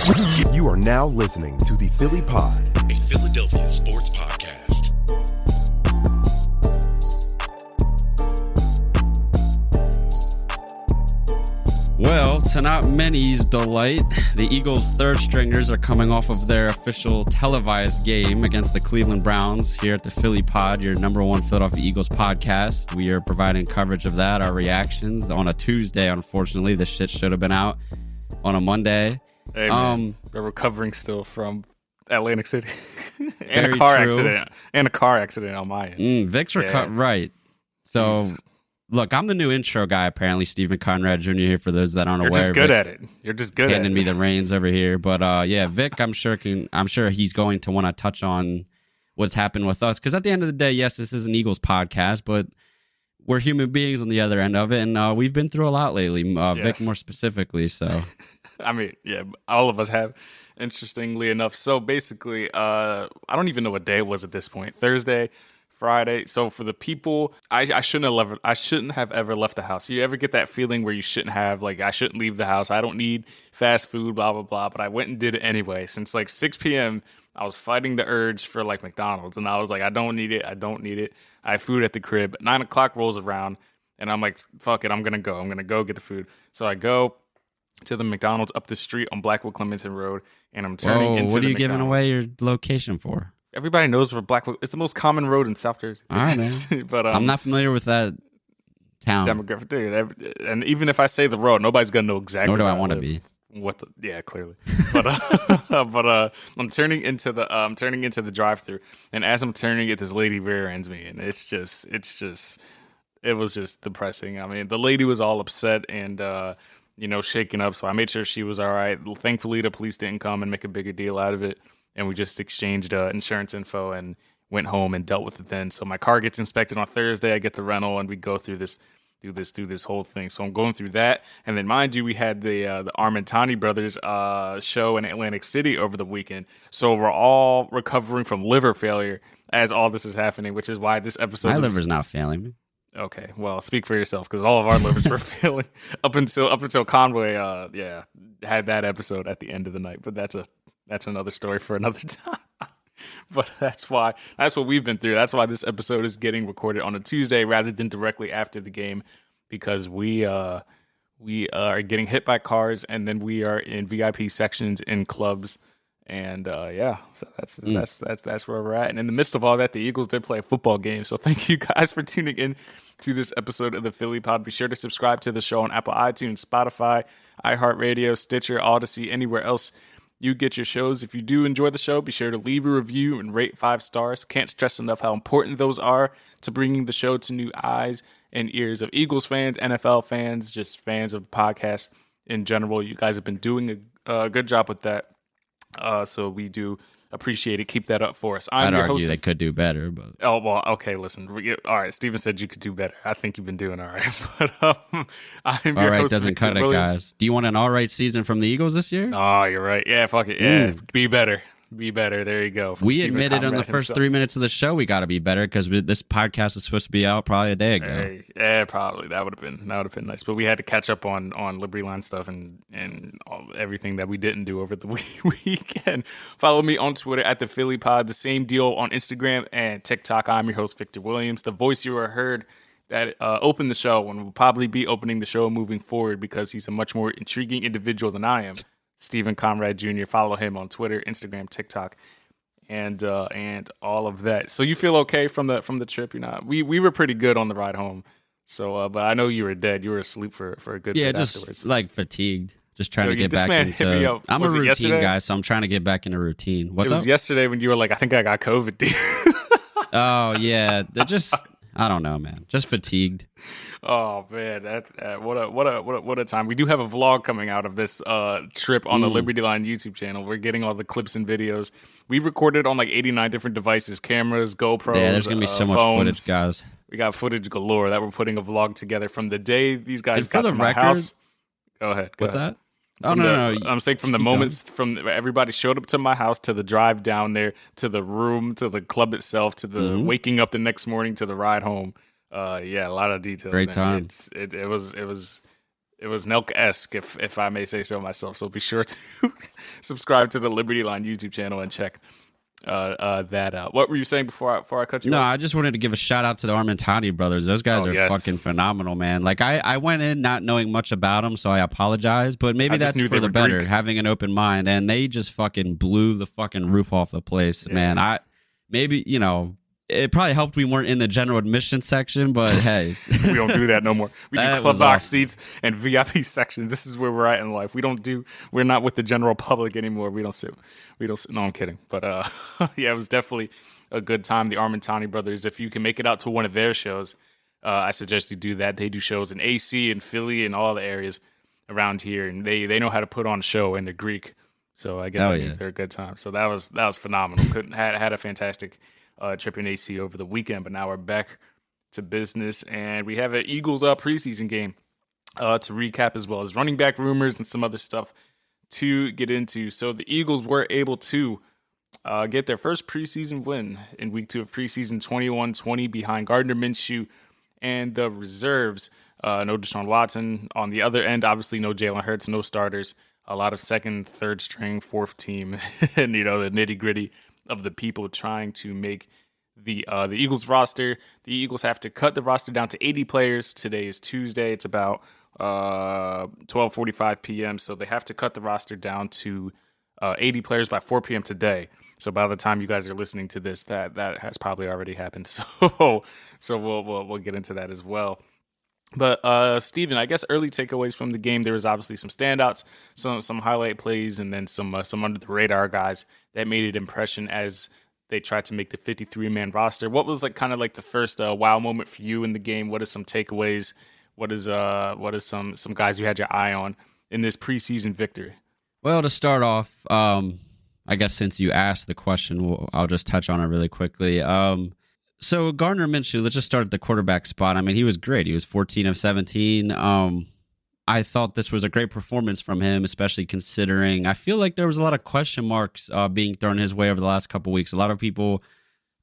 You are now listening to the Philly Pod, a Philadelphia sports podcast. Well, to not many's delight, the Eagles' third stringers are coming off of their official televised game against the Cleveland Browns here at the Philly Pod, your number one Philadelphia Eagles podcast. We are providing coverage of that, our reactions on a Tuesday. Unfortunately, this shit should have been out on a Monday. Hey, man, um, we're recovering still from Atlantic City and a car true. accident and a car accident on my end. Mm, Vic's reco- yeah. right. So Jesus. Look, I'm the new intro guy. Apparently, Stephen Conrad Jr. here. For those that aren't aware. You're aware, just good Vic, at it. You're just good handing at me the reins over here. But uh, yeah, Vic, I'm sure can. I'm sure he's going to want to touch on what's happened with us because at the end of the day, yes, this is an Eagles podcast, but we're human beings on the other end of it, and uh, we've been through a lot lately. Uh, yes. Vic, more specifically. So, I mean, yeah, all of us have. Interestingly enough, so basically, uh, I don't even know what day it was at this point. Thursday. Friday. So for the people, I, I shouldn't have left. I shouldn't have ever left the house. You ever get that feeling where you shouldn't have, like, I shouldn't leave the house. I don't need fast food, blah blah blah. But I went and did it anyway. Since like 6 p.m., I was fighting the urge for like McDonald's, and I was like, I don't need it. I don't need it. I have food at the crib. Nine o'clock rolls around, and I'm like, fuck it. I'm gonna go. I'm gonna go get the food. So I go to the McDonald's up the street on Blackwood Clementon Road, and I'm turning Whoa, into. What are you McDonald's. giving away your location for? Everybody knows where Blackwood. It's the most common road in South Jersey. All right, man. but um, I'm not familiar with that town demographic. And even if I say the road, nobody's gonna know exactly. Nor do I want to be. What? The, yeah, clearly. But uh, but uh, I'm turning into the uh, I'm turning into the drive-through, and as I'm turning it, this lady rear ends me, and it's just it's just it was just depressing. I mean, the lady was all upset and. uh you know, shaken up. So I made sure she was all right. Thankfully, the police didn't come and make a bigger deal out of it and we just exchanged uh, insurance info and went home and dealt with it then. So my car gets inspected on Thursday. I get the rental, and we go through this, do this, through this whole thing. So I'm going through that, and then mind you, we had the uh, the Armentani brothers uh, show in Atlantic City over the weekend. So we're all recovering from liver failure as all this is happening, which is why this episode. My is, liver's not failing me. Okay, well, speak for yourself because all of our livers were failing up until up until Conway, uh, yeah, had that episode at the end of the night. But that's a that's another story for another time. but that's why that's what we've been through. That's why this episode is getting recorded on a Tuesday rather than directly after the game because we uh we are getting hit by cars and then we are in VIP sections in clubs and uh, yeah, so that's mm. that's that's that's where we're at. And in the midst of all that, the Eagles did play a football game. So thank you guys for tuning in to this episode of the Philly Pod. Be sure to subscribe to the show on Apple iTunes, Spotify, iHeartRadio, Stitcher, Audacy, anywhere else you get your shows. If you do enjoy the show, be sure to leave a review and rate five stars. Can't stress enough how important those are to bringing the show to new eyes and ears of Eagles fans, NFL fans, just fans of podcasts in general. You guys have been doing a, a good job with that. Uh, so we do appreciate it. Keep that up for us. I'm I'd argue host. they could do better, but oh well. Okay, listen. All right, Steven said you could do better. I think you've been doing all right, but um, I'm all right. Doesn't Victor cut it, guys. Do you want an all right season from the Eagles this year? Oh, you're right. Yeah, fuck it. Yeah, mm. be better be better. There you go. We Stephen admitted on the first himself. three minutes of the show we got to be better because this podcast was supposed to be out probably a day ago. Hey, yeah, probably that would have been that would have been nice. But we had to catch up on on Liberty Line stuff and and all, everything that we didn't do over the weekend. Follow me on Twitter at the Philly Pod. The same deal on Instagram and TikTok. I'm your host Victor Williams. The voice you heard that uh, opened the show and will probably be opening the show moving forward because he's a much more intriguing individual than I am. Stephen Conrad Jr. Follow him on Twitter, Instagram, TikTok, and uh, and all of that. So you feel okay from the from the trip? You're not. We we were pretty good on the ride home. So, uh, but I know you were dead. You were asleep for for a good. Yeah, just afterwards. like fatigued. Just trying Yo, to get back into. I'm was a routine guy, so I'm trying to get back into routine. What's it was up? yesterday when you were like, "I think I got COVID." oh yeah, they just I don't know, man. Just fatigued. Oh man, that, that what a what a what a what a time. We do have a vlog coming out of this uh trip on the Mm. Liberty Line YouTube channel. We're getting all the clips and videos. We recorded on like 89 different devices, cameras, GoPros. yeah, there's gonna be uh, so much phones. footage, guys. We got footage galore that we're putting a vlog together from the day these guys And got the to my record- house. Go ahead. Go What's ahead. that? Oh no, the- no, no. I'm saying from the moments from everybody showed up to my house to the drive down there to the room to the club itself to the Mhm. waking up the next morning to the ride home. Uh, yeah, a lot of details. Great time. It, it was it was it was Nelk esque if if I may say so myself. So be sure to subscribe to the Liberty Line YouTube channel and check uh, uh, that out. What were you saying before I before I cut you? No, off? I just wanted to give a shout out to the Armentani brothers. Those guys Oh, are yes. fucking phenomenal, man. Like I, I went in not knowing much about them, so I apologize. But maybe I that's for the better, Greek. having an open mind. And they just fucking blew the fucking roof off the place, man. I maybe you know it probably helped we weren't in the general admission section, but hey, we don't do that no more. We do club box awesome. seats and VIP sections. This is where we're at in life. We don't do. We're not with the general public anymore. We don't sit. We don't. Sit, no, I'm kidding. But uh, yeah, it was definitely a good time. The Armentani brothers. If you can make it out to one of their shows, uh, I suggest you do that. They do shows in AC and Philly and all the areas around here, and they they know how to put on a show and they're Greek. So I guess that yeah. they're a good time. So that was that was phenomenal. Couldn't had had a fantastic uh, AC over the weekend, but now we're back to business, and we have an Eagles uh, preseason game uh, to recap as well as running back rumors and some other stuff to get into. So the Eagles were able to uh, get their first preseason win in week two of preseason 21 20 behind Gardner Minshew and the reserves. Uh, no Deshaun Watson. On the other end, obviously, no Jalen Hurts, no starters. A lot of second, third string, fourth team, and you know the nitty gritty of the people trying to make the uh, the Eagles roster. The Eagles have to cut the roster down to 80 players. Today is Tuesday. It's about uh, 12:45 p.m. So they have to cut the roster down to uh, 80 players by 4 p.m. today. So by the time you guys are listening to this, that that has probably already happened. So so we'll we'll, we'll get into that as well. But uh, Steven, I guess early takeaways from the game. There was obviously some standouts, some some highlight plays, and then some uh, some under the radar guys that made an impression as they tried to make the 53 man roster. What was like kind of like the first uh, wow moment for you in the game? What are some takeaways? What is uh what is some some guys you had your eye on in this preseason victory? Well, to start off, um, I guess since you asked the question, I'll just touch on it really quickly. Um, so Gardner Minshew, let's just start at the quarterback spot. I mean, he was great. He was 14 of 17. Um, I thought this was a great performance from him, especially considering I feel like there was a lot of question marks uh, being thrown his way over the last couple weeks. A lot of people,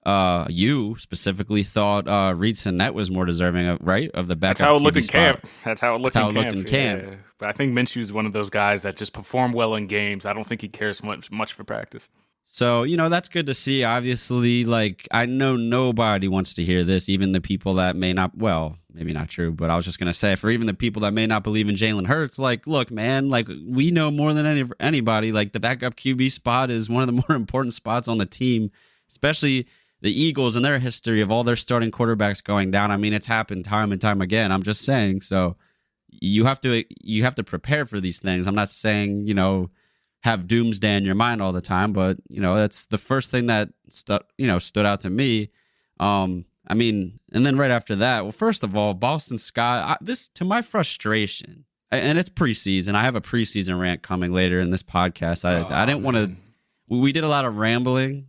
uh, you specifically, thought uh, Reid Sinnett was more deserving of right of the backup. That's how it looked in spot. camp. That's how it looked, That's how in, it looked camp. in camp. Yeah. But I think Minshew's one of those guys that just perform well in games. I don't think he cares much much for practice. So, you know, that's good to see. Obviously, like, I know nobody wants to hear this, even the people that may not, well, maybe not true, but I was just going to say, for even the people that may not believe in Jalen Hurts, like, look, man, like, we know more than any, anybody, like, the backup QB spot is one of the more important spots on the team, especially the Eagles and their history of all their starting quarterbacks going down. I mean, it's happened time and time again. I'm just saying. So, you have to you have to prepare for these things. I'm not saying, you know, have doomsday in your mind all the time, but you know that's the first thing that stu- you know stood out to me. Um, I mean, and then right after that, well, first of all, Boston Scott. I, this to my frustration, and it's preseason. I have a preseason rant coming later in this podcast. I I didn't want to. We, we did a lot of rambling,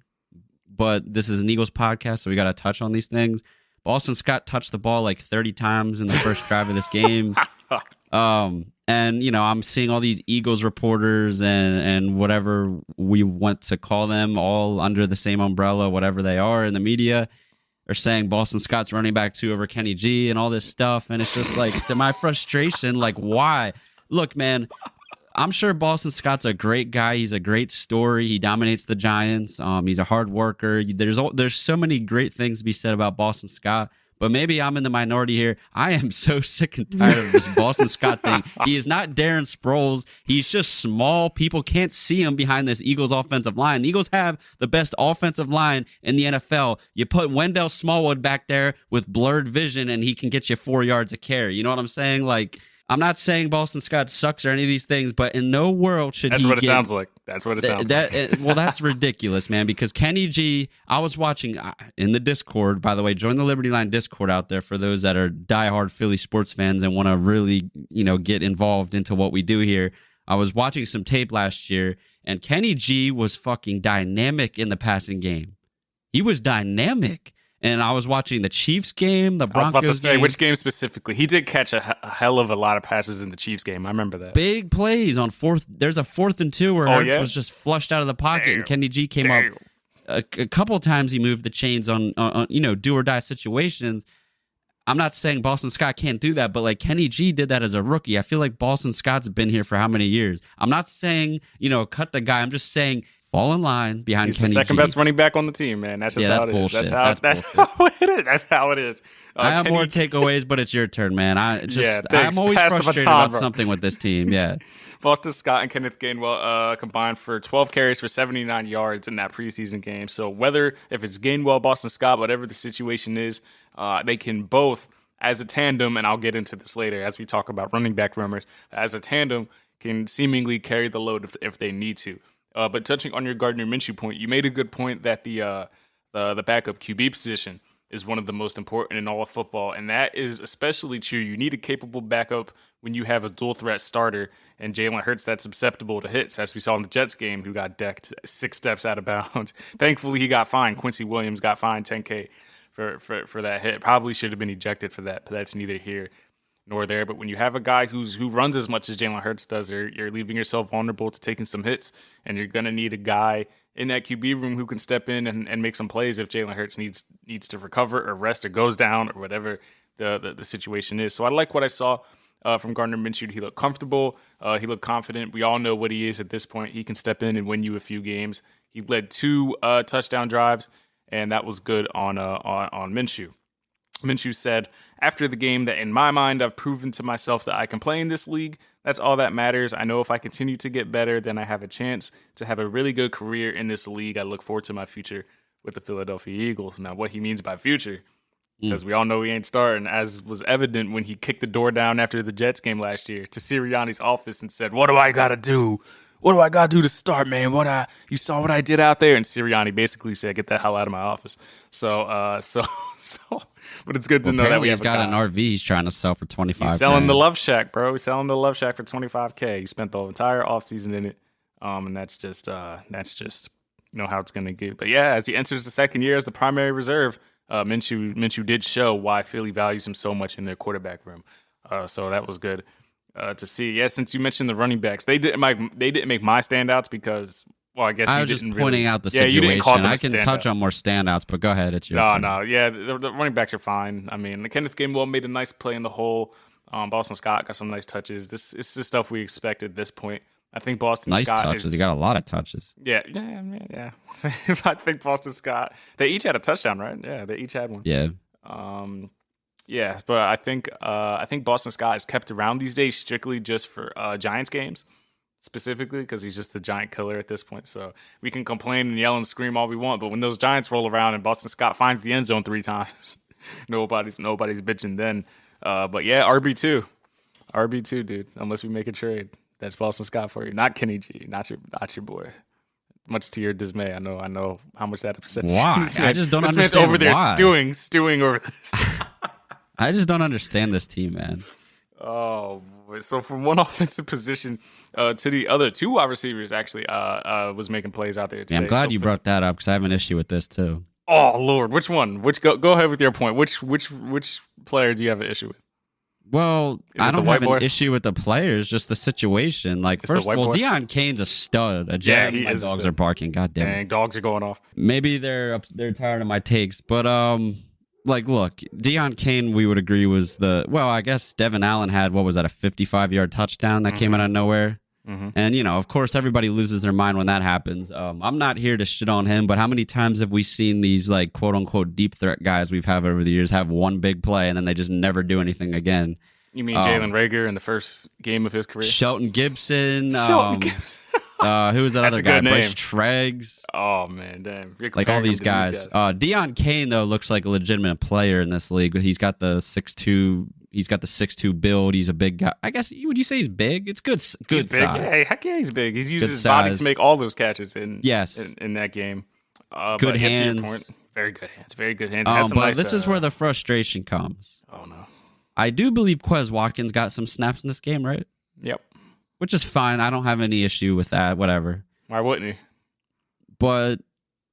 but this is an Eagles podcast, so we got to touch on these things. Boston Scott touched the ball like 30 times in the first drive of this game. Um, and you know, I'm seeing all these Eagles reporters and and whatever we want to call them, all under the same umbrella, whatever they are in the media, are saying Boston Scott's running back two over Kenny G and all this stuff. And it's just like to my frustration, like why? Look, man, I'm sure Boston Scott's a great guy. He's a great story. He dominates the Giants. Um, he's a hard worker. There's there's so many great things to be said about Boston Scott. But maybe I'm in the minority here. I am so sick and tired of this Boston Scott thing. He is not Darren Sproles. He's just small. People can't see him behind this Eagles offensive line. The Eagles have the best offensive line in the NFL. You put Wendell Smallwood back there with blurred vision, and he can get you four yards of carry. You know what I'm saying? Like, I'm not saying Boston Scott sucks or any of these things, but in no world should That's he That's what it get- sounds like. That's what it sounds that, like. uh, well, that's ridiculous, man. Because Kenny G, I was watching uh, in the Discord. By the way, join the Liberty Line Discord out there for those that are diehard Philly sports fans and want to really, you know, get involved into what we do here. I was watching some tape last year, and Kenny G was fucking dynamic in the passing game. He was dynamic, and I was watching the Chiefs game, the I was Broncos about to say game. which game specifically. He did catch a, a hell of a lot of passes in the Chiefs game. I remember that. big plays on fourth. There's a fourth and two where Oh, Hurts yeah? was just flushed out of the pocket, Damn. and Kenny G came Damn. up a, a couple of times. He moved the chains on, on, on you know do or die situations. I'm not saying Boston Scott can't do that, but like Kenny G did that as a rookie. I feel like Boston Scott's been here for how many years? I'm not saying you know cut the guy. I'm just saying fall in line behind He's Kenny the second G. best running back on the team, man. That's just Yeah, how that's it is. That's bullshit. how That's that's, how it is. That's how it is. Uh, I have Kenny- more takeaways, but it's your turn, man. I just yeah, I'm always Pass frustrated about something with this team. Yeah. Boston Scott and Kenneth Gainwell uh, combined for 12 carries for 79 yards in that preseason game. So whether if it's Gainwell, Boston Scott, whatever the situation is, uh, they can both as a tandem, and I'll get into this later as we talk about running back rumors. As a tandem, can seemingly carry the load if, if they need to. Uh, but touching on your Gardner Minshew point, you made a good point that the uh, the the backup QB position is one of the most important in all of football, and that is especially true. You need a capable backup when you have a dual threat starter, and Jalen Hurts that's susceptible to hits, as we saw in the Jets game, who got decked six steps out of bounds. Thankfully, he got fined. Quincy Williams got fined 10k for for for that hit. Probably should have been ejected for that, but that's neither here nor there. But when you have a guy who's who runs as much as Jalen Hurts does, you're, you're leaving yourself vulnerable to taking some hits, and you're gonna need a guy in that QB room who can step in and, and make some plays if Jalen Hurts needs needs to recover or rest or goes down or whatever the the, the situation is. So I like what I saw. Uh, from Gardner Minshew, he looked comfortable. Uh, he looked confident. We all know what he is at this point. He can step in and win you a few games. He led two uh, touchdown drives, and that was good on uh, on, on Minshew. Minshew said after the game that in my mind, I've proven to myself that I can play in this league. That's all that matters. I know if I continue to get better, then I have a chance to have a really good career in this league. I look forward to my future with the Philadelphia Eagles. Now, what he means by future, hmm. because we all know he ain't starting, as was evident when he kicked the door down after the Jets game last year to Sirianni's office and said, What do I got to do? What do I got to do to start, man? What I you saw what I did out there? And Sirianni basically said, "Get the hell out of my office." So, uh, so, so, but it's good to know that we he's got an. RV he's trying to sell for 25 He's selling the. Love Shack, bro. He's selling the Love Shack for 25k. He spent the entire offseason in it. Um, and that's just uh that's just you know how it's gonna get. But yeah, as he enters the second year as the primary reserve, uh Minshew Minshew did show why Philly values him so much in their quarterback room. Uh so that was good uh to see. Yeah, since you mentioned the running backs, they didn't make they didn't make my standouts because well I guess I you was just pointing really, out the yeah, situation. you didn't call them I can touch on more standouts, but go ahead. It's your No, turn. no, yeah, the, the running backs are fine. I mean, the Kenneth Gainwell made a nice play in the hole. Um, Boston Scott got some nice touches. This is the stuff we expected at this point. I think Boston Nice Scott touches. is. He got a lot of touches. yeah, yeah, yeah, yeah. I think Boston Scott. They each had a touchdown, right? Yeah, they each had one. Yeah. Um, yeah, but I think uh, I think Boston Scott is kept around these days strictly just for uh, Giants games, specifically because he's just the giant killer at this point. So we can complain and yell and scream all we want, but when those Giants roll around and Boston Scott finds the end zone three times, nobody's nobody's bitching then. Uh, but yeah, RB two, RB two, dude. Unless we make a trade, that's Boston Scott for you, not Kenny G, not your not your boy. Much to your dismay, I know. I know how much that upsets. you. Why? This I just don't this man's understand over there stewing, stewing over this. I just don't understand this team, man. Oh, so from one offensive position uh, to the other, two wide receivers actually uh, uh, was making plays out there today. Yeah, I'm glad So you for- brought that up because I have an issue with this too. Oh Lord, which one? Which go go ahead with your point. Which which which player do you have an issue with? Well, Is I don't have boy? an issue with the players, just the situation. Like, It's first all, boy? Deon Cain's a stud. A Yeah, jag. he my dogs are barking. God damn it. Dang, dogs are going off. maybe they're up, they're tired of my takes, but um, like, look, Deon Cain, we would agree was the well. I guess Devon Allen had what was that a 55 yard touchdown that came out of nowhere, Mhm. and you know, of course, everybody loses their mind when that happens. Um, I'm not here to shit on him, but how many times have we seen these like quote unquote deep threat guys we've had over the years have one big play and then they just never do anything again? You mean Um, Jalen Reagor in the first game of his career? Shelton Gibson, Shelton um, Gibson. uh, who was that That's other guy? Bryce. Treggs. oh man, damn! Like all comparing him these guys. Uh, Deon Cain though looks like a legitimate player in this league. He's got the six two, he's got the six two build. He's a big guy. I guess would you say he's big? It's good. Good he's big. size. Yeah, heck yeah, he's big. He's used Good his body to make all those catches in Yes. in, in that game. Uh, Good but yeah, to your hands. point, very good hands. Very good hands. Um, but nice, this is uh, where the frustration comes. oh no. I do believe Quez Watkins got some snaps in this game, right? Yep. Which is fine. I don't have any issue with that. Whatever. Why wouldn't he? But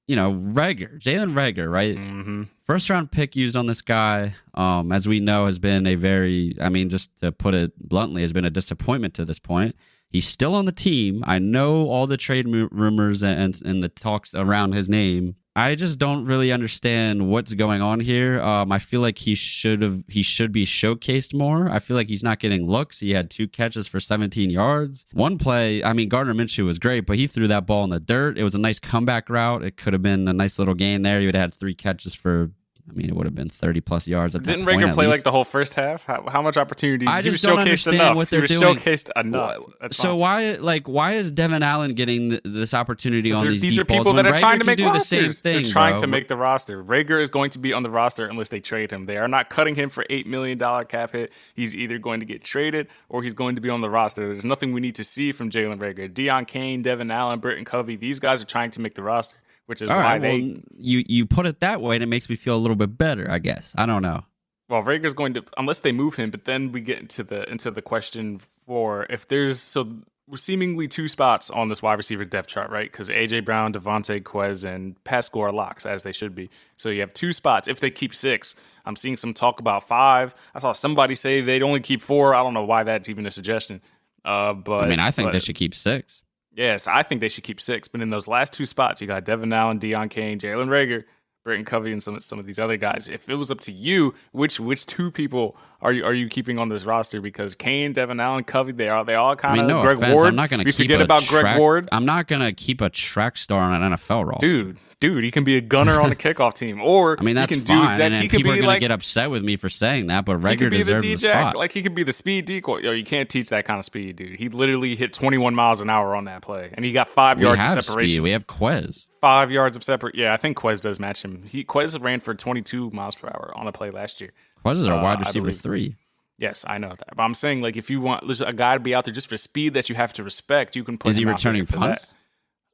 you know, Reagor, Jalen Reagor, right? Mm-hmm. First round pick used on this guy, um, as we know, has been a very, I mean, just to put it bluntly, has been a disappointment to this point. He's still on the team. I know all the trade rumors and, and the talks around his name. I just don't really understand what's going on here. Um, I feel like he should have he should be showcased more. I feel like he's not getting looks. He had two catches for 17 yards. One play, I mean Gardner Minshew was great, but he threw that ball in the dirt. It was a nice comeback route. It could have been a nice little gain there. He would have had three catches for I mean, it would have been 30 plus yards at that Didn't. Reagor play least. like the whole first half? How, how much opportunities? I just don't understand enough. what he they're doing. showcased enough. That's so fine. why like why is Devon Allen getting th- this opportunity on these, these are people that are Reagor trying to make do rosters. the same thing? They're trying bro? to make the roster. Reagor is going to be on the roster unless they trade him. They are not cutting him for eight million dollar cap hit. He's either going to get traded or he's going to be on the roster. There's nothing we need to see from Jalen Reagor. Deon Cain, Devon Allen, Britton Covey. These guys are trying to make the roster, which is All why right, they. well, you you put it that way, and it makes me feel a little bit better. I guess I don't know. Well, Reagor's going to unless they move him, but then we get into the into the question for if there's so we're seemingly two spots on this wide receiver depth chart, right? Because AJ Brown, DeVonta Quez, and Pascal are locks as they should be. So you have two spots. If they keep six, I'm seeing some talk about five. I saw somebody say they'd only keep four. I don't know why that's even a suggestion. Uh, but I mean, I think but- they should keep six. Yes, I think they should keep six. But in those last two spots, you got Devon Allen, Deon Cain, Jalen Reagor, Britton Covey, and some some of these other guys. If it was up to you, which which two people are you are you keeping on this roster? Because Cain, Devon Allen, Covey, they are they all I kind of mean, no Greg offense. Ward. I'm not going to keep forget about Greg Ward. I'm not going to keep a track star on an NFL roster. Dude, dude, he can be a gunner on the kickoff team, or I mean, that's he can fine. do exactly. He people are be going to like get upset with me for saying that, but Reagor be the deserves spot. Like he could be the speed decoy. Yo, you can't teach that kind of speed, dude. He literally hit 21 miles an hour on that play, and he got five we yards of separation. speed. We have Quez. five yards of separate. Yeah, I think Quez does match him. He Quez ran for 22 miles per hour on a play last year. Quez is our Uh, wide receiver three. Yes, I know that. But I'm saying like if you want a guy to be out there just for speed that you have to respect, you can put. Is he him out there returning punts? That.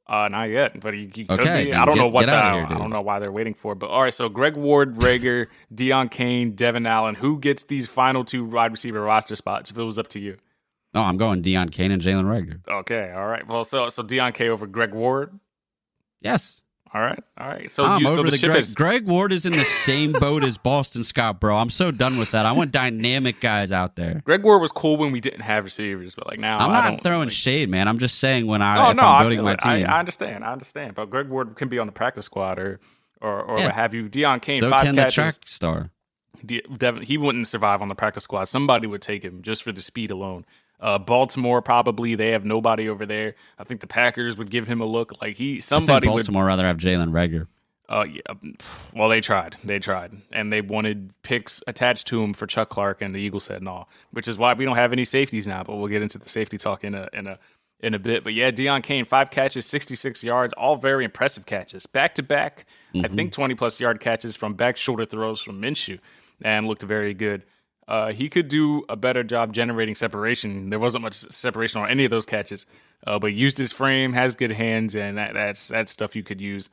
Uh, not yet, but he, he could Okay, be. I don't get- know what the, here, I don't know why they're waiting for. But all right, so Greg Ward, Reagor, Deon Cain, Devon Allen, who gets these final two wide receiver roster spots? If it was up to you, No, I'm going Deon Cain and Jalen Reagor. okay, all right. Well, so so Deion K over Greg Ward. Yes. All right, all right. So I'm you so over the the ship Greg, is Greg Ward is in the same boat as Boston Scott, bro. I'm so done with that. I want dynamic guys out there. Greg Ward was cool when we didn't have receivers, but like now I'm I not throwing like, shade, man. I'm just saying when I Oh if no, I'm building my it. Team. I understand. I understand. But Greg Ward can be on the practice squad or or, or Yeah. what have you. Deon Cain, so five can the track star. De- Devon, he wouldn't survive on the practice squad. Somebody would take him just for the speed alone. Uh, Baltimore probably they have nobody over there. I think the Packers would give him a look. Like he I somebody would. Baltimore rather have Jalen Reagor. Uh, yeah, well, they tried. They tried, and they wanted picks attached to him for Chuck Clark, and the Eagles said no, which is why we don't have any safeties now. But we'll get into the safety talk in a in a in a bit. But yeah, Deon Cain, five catches, sixty six yards, all very impressive catches, back to back. I think twenty plus yard catches from back shoulder throws from Minshew, and looked very good. Uh, he could do a better job generating separation. There wasn't much separation on any of those catches, uh, but used his frame, has good hands, and that, that's that's stuff you could use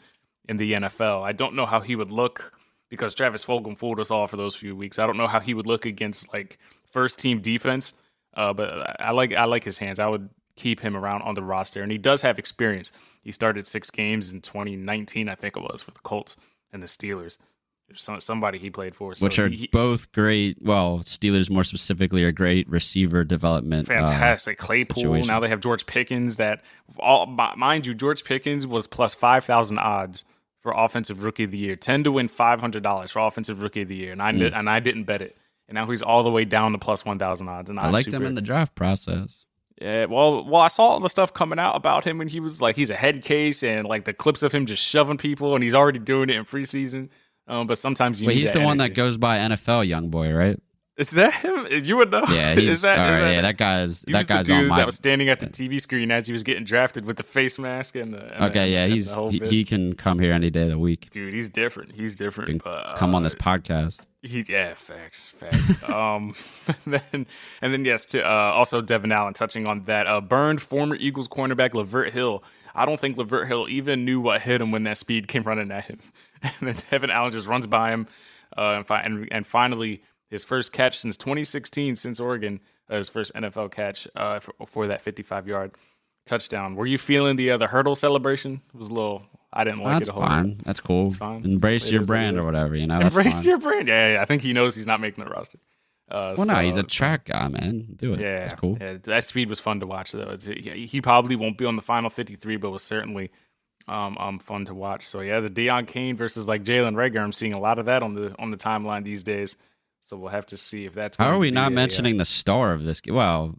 in the NFL. I don't know how he would look because Travis Fulgham fooled us all for those few weeks. I don't know how he would look against like first team defense, uh, but I like I like his hands. I would keep him around on the roster, and he does have experience. He started six games in 2019, I think it was, for the Colts and the Steelers. Some, somebody he played for, so which are he- both great. Well, Steelers more specifically are great receiver development. uh, Fantastic. Claypool. situations. Now they have George Pickens. That all mind you, George Pickens was plus five thousand odds for offensive rookie of the year. Ten to win five hundred dollars for offensive rookie of the year, and I did, and I didn't bet it. And now he's all the way down to plus one thousand odds. And I I'm liked super, him in the draft process. yeah, well, well, I saw all the stuff coming out about him when he was like he's a head case and like the clips of him just shoving people, and he's already doing it in preseason. Um, but sometimes you. Need he's that the one that goes by NFL young boy, right? Is that him? You would know. Yeah, he's is that, all is that- yeah, that guy's that was the guy's dude on my. that was standing at the TV screen as he was getting drafted with the face mask and the. and okay, the- yeah, he's he, he can come here any day of the week. dude, he's different. He's different. But, come on uh, this podcast. He, yeah, facts, facts. um, and then and then yes, to uh, also Devon Allen touching on that. Uh, burned former Eagles cornerback Lavert Hill. I don't think Lavert Hill even knew what hit him when that speed came running at him. And then Devon Allen just runs by him, uh, and, fi- and and finally his first catch since 2016, since Oregon, uh, his first NFL catch uh, for, for that 55 yard touchdown. Were you feeling the uh, the hurdle celebration? It was a little. I didn't like That's it a whole fine. That's cool. It's fine. Embrace It your is what it brand or whatever. You know. Embrace your brand. Yeah, yeah, I think he knows he's not making the roster. Uh, Well, no, he's a track guy, man. Do it. yeah, That's cool. Yeah, that speed was fun to watch though. It's, he, he probably won't be on the final 53, but was certainly um, um fun to watch. So yeah, the Deon Cain versus like Jalen Reagor. I'm seeing a lot of that on the on the timeline these days. So we'll have to see if that's. How are we not a, uh, mentioning the star of this game? Well,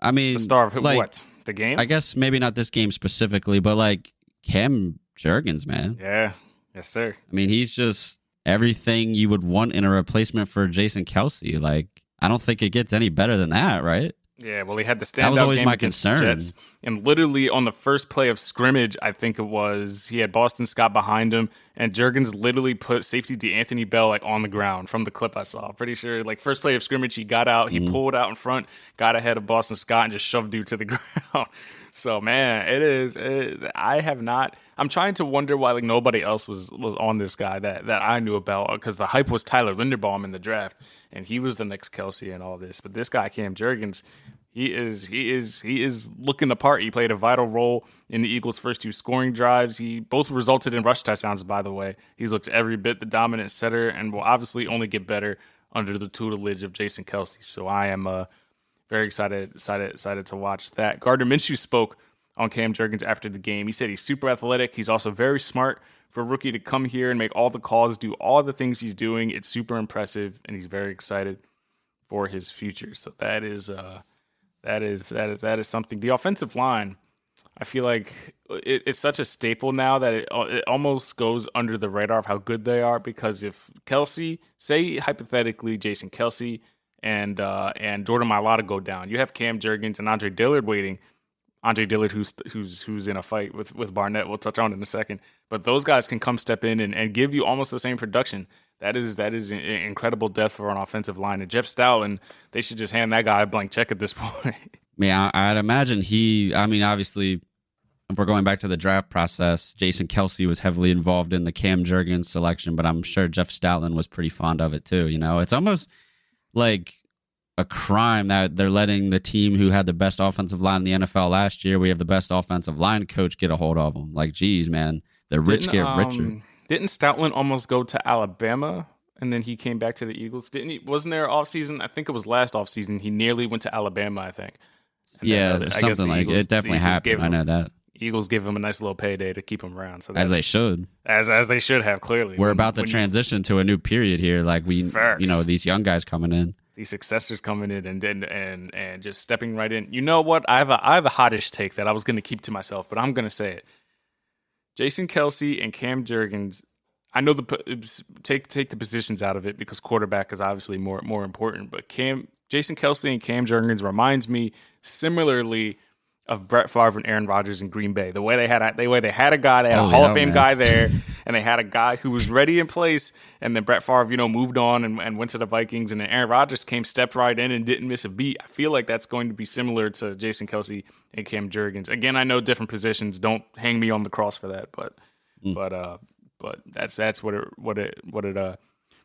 I mean, the star of like, what the game? I guess maybe not this game specifically, but like Cam Jurgens, man. yeah, yes sir. I mean, he's just everything you would want in a replacement for Jason Kelce. Like, I don't think it gets any better than that, right? Yeah, well, he had the standout That was always game my concern. Jets, and literally on the first play of scrimmage, I think it was he had Boston Scott behind him, and Jurgens literally put safety D'Anthony Bell like on the ground from the clip I saw. Pretty sure, like first play of scrimmage, he got out, he Mm-hmm. pulled out in front, got ahead of Boston Scott, and just shoved dude to the ground. so man, it is. It, I have not. I'm trying to wonder why like nobody else was was on this guy that that I knew about because the hype was Tyler Linderbaum in the draft, and he was the next Kelce and all this. But this guy Cam Jurgens, he is he is he is looking the part. He played a vital role in the Eagles' first two scoring drives. He both resulted in rush touchdowns. By the way, he's looked every bit the dominant setter, and will obviously only get better under the tutelage of Jason Kelce. So I am uh, very excited excited excited to watch that. Gardner Minshew spoke on Cam Jurgens after the game. He said he's super athletic. He's also very smart for a rookie to come here and make all the calls, do all the things he's doing. It's super impressive, and he's very excited for his future. So that is uh that is that is that is something. The offensive line, I feel like it, it's such a staple now that it it almost goes under the radar of how good they are. Because if Kelce, say hypothetically, Jason Kelce and uh, and Jordan Mailata go down, you have Cam Jurgens and Andre Dillard waiting. Andre Dillard, who's who's who's in a fight with with Barnett, we'll touch on in a second. But those guys can come step in and, and give you almost the same production. That is that is incredible depth for an offensive line. And Jeff Stoutland, they should just hand that guy a blank check at this point. Yeah, I'd imagine he. I mean, obviously, if we're going back to the draft process, Jason Kelce was heavily involved in the Cam Jurgens selection, but I'm sure Jeff Stoutland was pretty fond of it too. You know, it's almost like a crime that they're letting the team who had the best offensive line in the NFL last year, we have the best offensive line coach, get a hold of them. Like, geez, man, the rich Didn't, get richer. um, Didn't Stoutland almost go to Alabama and then he came back to the Eagles? Didn't he? Wasn't there off season? I think it was last off season. He nearly went to Alabama. I think. And then, yeah, uh, I guess something like Eagles- it. Definitely happened. gave I know that, Eagles give him a nice little payday to keep him around. So as they should. as as they should have. Clearly, We're When- about to when you- transition to a new period here. Like we, Facts. you know, these young guys coming in. These successors coming in and and and and just stepping right in. You know what? I have a I have a hottish take that I was going to keep to myself, but I'm going to say it. Jason Kelce and Cam Jurgens. I know the take take the positions out of it because quarterback is obviously more more important. But Cam Jason Kelce and Cam Jurgens reminds me similarly of Brett Favre and Aaron Rodgers in Green Bay. The way they had a, the way they had a guy, they had Oh, a Hall yeah, of Fame man. guy there, and they had a guy who was ready in place. And then Brett Favre, you know, moved on and, and went to the Vikings, and then Aaron Rodgers came, stepped right in, and didn't miss a beat. I feel like that's going to be similar to Jason Kelce and Cam Jurgens. Again, I know different positions. Don't hang me on the cross for that, but but uh, but that's that's what it what it what it uh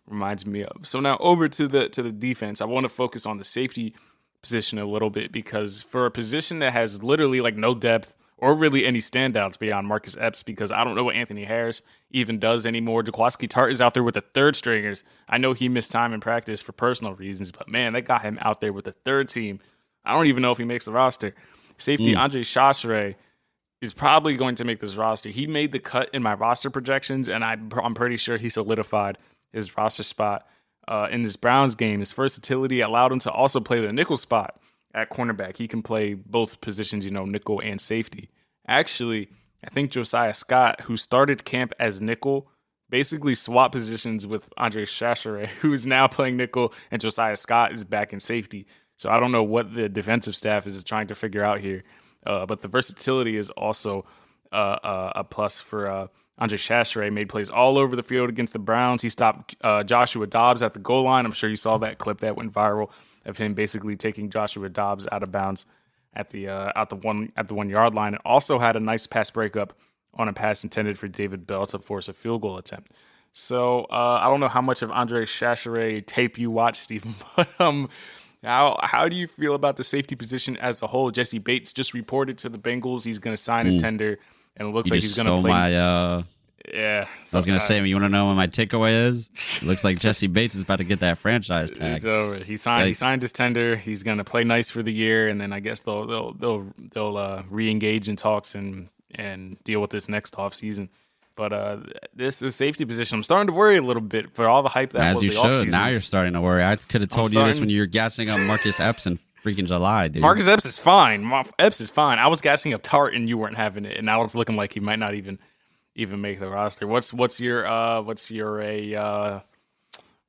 reminds me of. So now over to the to the defense. I want to focus on the safety position a little bit because for a position that has literally like no depth or really any standouts beyond Marcus Epps, because I don't know what Anthony Harris even does anymore. Jaquiski Tartt is out there with the third stringers. I know he missed time in practice for personal reasons, but man, they got him out there with the third team. I don't even know if he makes the roster. Safety hmm. Andre Chachere is probably going to make this roster. He made the cut in my roster projections, and I, I'm pretty sure he solidified his roster spot uh, in this Browns game. His versatility allowed him to also play the nickel spot at cornerback. He can play both positions, you know, nickel and safety. Actually, I think Josiah Scott, who started camp as nickel, basically swapped positions with Andre Chachere, who is now playing nickel, and Josiah Scott is back in safety. So I don't know what the defensive staff is trying to figure out here. Uh, but the versatility is also uh, uh, a plus for uh, Andre Chachere made plays all over the field against the Browns. He stopped uh, Joshua Dobbs at the goal line. I'm sure you saw that clip that went viral of him basically taking Joshua Dobbs out of bounds at the uh, out the one at the one yard line. And also had a nice pass breakup on a pass intended for David Bell to force a field goal attempt. So uh, I don't know how much of Andre Chachere tape you watch, Stephen, but um, how how do you feel about the safety position as a whole? Jessie Bates just reported to the Bengals he's going to sign his tender, and it looks You like just he's going to play. my. Uh, yeah, I was gonna uh, say, you want to know what my takeaway is? It looks like Jessie Bates is about to get that franchise tag. He signed. He signed his tender. He's going to play nice for the year, and then I guess they'll they'll they'll they'll uh, re-engage in talks and and deal with this next off season. But uh, this the safety position, I'm starting to worry a little bit for all the hype that As was you the should. offseason. Now you're starting to worry. I could have told you this when you were gassing up Marcus Epps in freaking July, dude. Marcus Epps is fine. Epps is fine. I was gassing up Tartt and you weren't having it, and now it's looking like he might not even even make the roster. What's what's your uh what's your a uh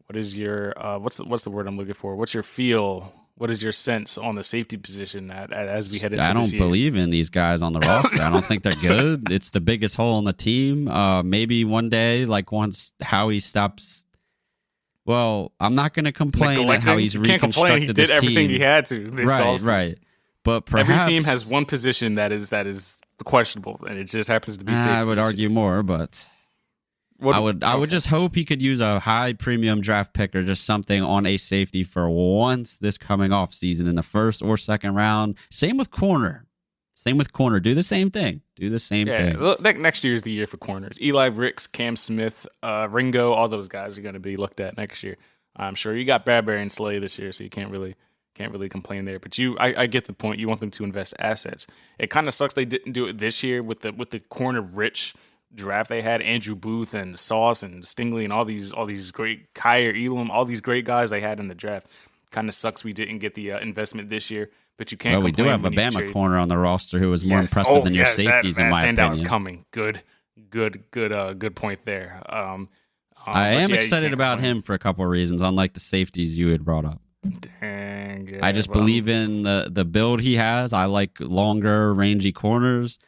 what is your uh what's the, what's the word I'm looking for? What's your feel? What is your sense on the safety position at, at, as we head into I don't believe in these guys on the roster. I don't think they're good. It's the biggest hole in the team. Uh, maybe one day, like once Howie stops. Well, I'm not going to complain at how he's reconstructed He this did everything team. he had to. This right, offseason. right. But perhaps Every team has one position that is that is questionable, and it just happens to be. I would position. argue more, but What- I would I would just hope he could use a high premium draft pick or just something on a safety for once this coming off season in the first or second round. Same with corner. Same with corner. Do the same thing. Do the same Yeah, thing. look, ne- next year is the year for corners. Eli Ricks, Cam Smith, uh, Ringo, all those guys are going to be looked at next year. I'm sure you got Bradberry and Slay this year, so you can't really can't really complain there. But you, I, I get the point. You want them to invest assets. It kind of sucks they didn't do it this year with the with the corner rich draft they had. Andrew Booth and Sauce and Stingley and all these all these great Kaiir Elam, all these great guys they had in the draft. Kind of sucks we didn't get the uh, investment this year. But you can't. Well, we do have a Bama corner on the roster who was more Yes. impressive Oh, than your yes, that- safeties, that, in my standout is coming. Good, good, good, uh, good point there. Um, um, I am yeah, excited about him for a couple of reasons, unlike the safeties you had brought up. Dang, yeah, I just well, believe in the the build he has. I like longer, rangy corners.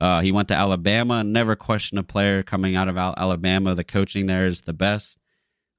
Uh, he went to Alabama. Never question a player coming out of Al- Alabama. The coaching there is the best.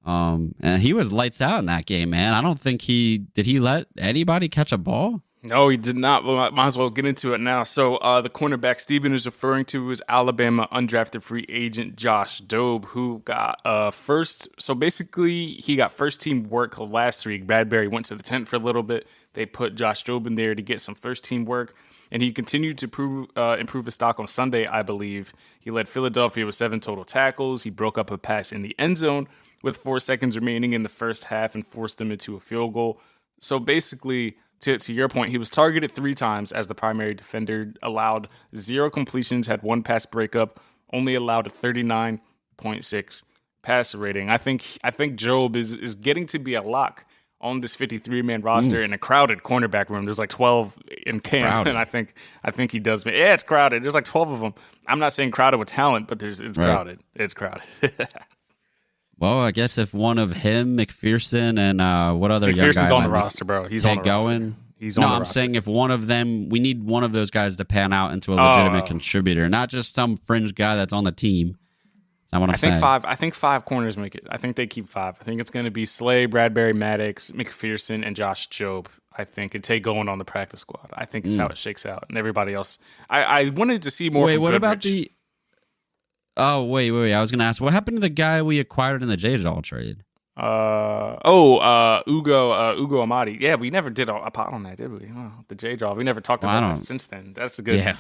Um, and he was lights out in that game, man. I don't think he did. He let anybody catch a ball. No, he did not. Well, might as well get into it now. So, uh, the cornerback Steven is referring to is Alabama undrafted free agent Josh Jobe, who got uh, first. So, basically, he got first team work last week. Bradberry went to the tent for a little bit. They put Josh Jobe in there to get some first team work. And he continued to prove, uh, improve his stock on Sunday, I believe. He led Philadelphia with seven total tackles. He broke up a pass in the end zone with four seconds remaining in the first half and forced them into a field goal. So basically, to, to your point, he was targeted three times as the primary defender, allowed zero completions, had one pass breakup, only allowed a 39.6 passer rating. I think I think Jobe is is getting to be a lock on this 53 man mm. roster in a crowded cornerback room. There's like 12 in camp, Crowded. and I think I think he does. Yeah, it's crowded. There's like 12 of them. I'm not saying crowded with talent, but there's it's Right. crowded. It's crowded. Well, I guess if one of him, McPherson, and uh, what other young McPherson's guy on the roster, bro. He's on the roster. going. He's no, on the I'm roster. saying if one of them, we need one of those guys to pan out into a legitimate Oh. contributor, not just some fringe guy that's on the team. That's not what I'm I think saying. five. I think five corners make it. I think they keep five. I think it's going to be Slay, Bradberry, Maddox, McPherson, and Josh Jobe. I think and Tay going on the practice squad. I think is how it shakes out, and everybody else. I, I wanted to see more. Wait, from what about Goodrich. the? Oh wait, wait, wait! I was gonna ask, what happened to the guy we acquired in the J Doll trade? Uh oh, uh Ugo, uh Ugo Amadi. Yeah, we never did a, a pot on that, did we? Oh, the Jaw. We never talked Well, about that since then. That's a good. Yeah,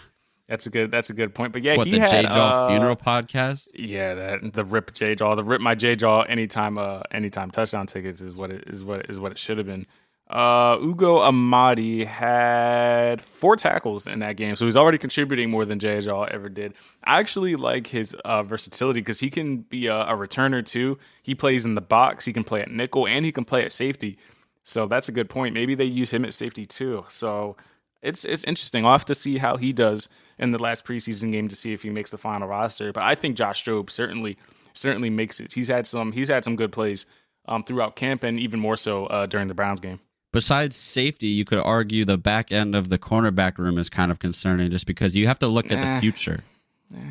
That's a good. That's a good point. But yeah, what he the had, Jaw uh, funeral podcast? Yeah, that the rip J Jaw, the rip my J Jaw anytime uh anytime touchdown tickets is what it is what is what it should have been. Uh Ugo Amadi had four tackles in that game, so he's already contributing more than J Jaw ever did. I actually like his uh, versatility because he can be a, a returner too. He plays in the box, he can play at nickel, and he can play at safety. So that's a good point. Maybe they use him at safety too. So it's it's interesting. I'll have to see how he does in the last preseason game to see if he makes the final roster. But I think Josh Jobe certainly certainly makes it. He's had some he's had some good plays um, throughout camp and even more so uh, during the Browns game. Besides safety, you could argue the back end of the cornerback room is kind of concerning, just because you have to look at the future.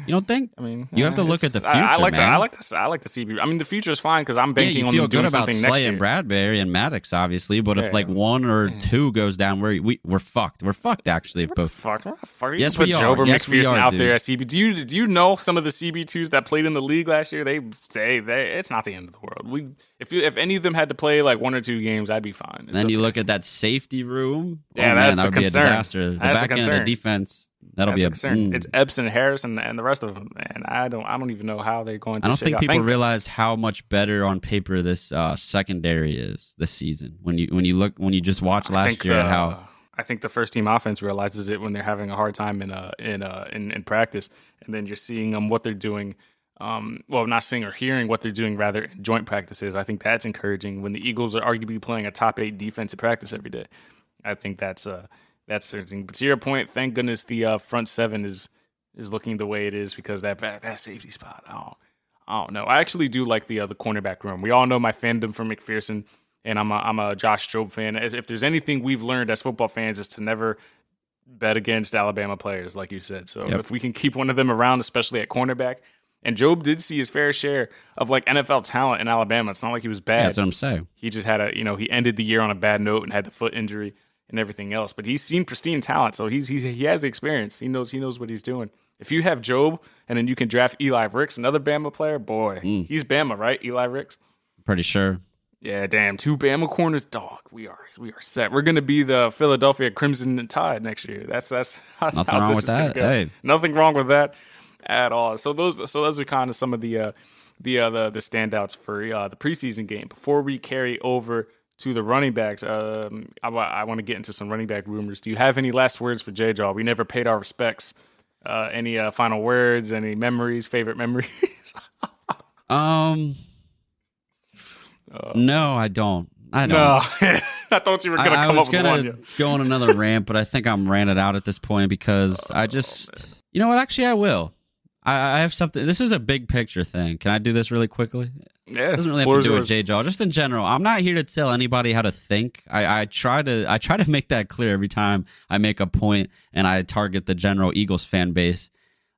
You don't think? I mean, You have to look at it's- the I, I future, like the I like the I like the CB. I mean, the future is fine because I'm Yeah, banking you on feel them doing good about something next Slay year. and Bradberry and Maddox, obviously. But if Yeah. like one or two goes down, we're we, we're fucked. We're fucked actually. If both. Fuck, what fuck? You Yes, put we are. Jobe or Yes, we McPherson are, out dude. there at CB. Do you do you know some of the CB twos that played in the league last year? They they they. It's not the end of the world. We if you if any of them had to play like one or two games, I'd be fine. It's And then you look at that safety room. Yeah, oh, that's man, the that would be a disaster. The That's the back end of the defense. That'll be a concern. mm. It's Epson, Harris, and and the rest of them. And I don't I don't even know how they're going to. I don't think people realize how much better on paper this uh, secondary is this season. When you when you look when you just watch last year the, how I think the first team offense realizes it when they're having a hard time in uh in uh in, in practice, and then you're seeing them what they're doing. Um, well, not seeing or hearing what they're doing rather in joint practices. I think that's encouraging when the Eagles are arguably playing a top eight defensive practice every day. I think that's uh that's certain. But to your point, thank goodness the uh, front seven is is looking the way it is because that that, that safety spot. I don't, I don't know. I actually do like the uh, the cornerback room. We all know my fandom for McPhearson, and I'm a, I'm a Josh Jobe fan. As if there's anything we've learned as football fans is to never bet against Alabama players, like you said. So Yep. if we can keep one of them around, especially at cornerback, and Jobe did see his fair share of like NFL talent in Alabama. It's not like he was bad. that's what I'm saying. He just had a, you know, he ended the year on a bad note and had the foot injury and everything else. But he's seen pristine talent, so he's, he's he has the experience. He knows he knows what he's doing. If you have Jobe and then you can draft Eli Ricks, another Bama player, boy, Mm. he's Bama, right? Eli Ricks. Pretty sure. Yeah, damn, two Bama corners, dog. We are we are set. We're gonna be the Philadelphia Crimson Tide next year. That's that's how, Nothing how wrong with that. Hey. Nothing wrong with that at all. So those so those are kind of some of the uh, the uh, the the standouts for uh, the preseason game. Before we carry over to the running backs, um, I, want to get into some running back rumors. Do you have any last words for J Jaw? We never paid our respects. Uh, any uh, final words? Any memories? Favorite memories? Um. no, I don't. I don't. no, I thought you were gonna I, I come up with one. yeah. go on another rant, but I think I'm ranted out at this point because I just, you know what? Actually, I will. I, I have something. This is a big picture thing. Can I do this really quickly? Yeah, It doesn't really have to do with J Jaw. Just in general, I'm not here to tell anybody how to think. I, I try to I try to make that clear every time I make a point and I target the general Eagles fan base.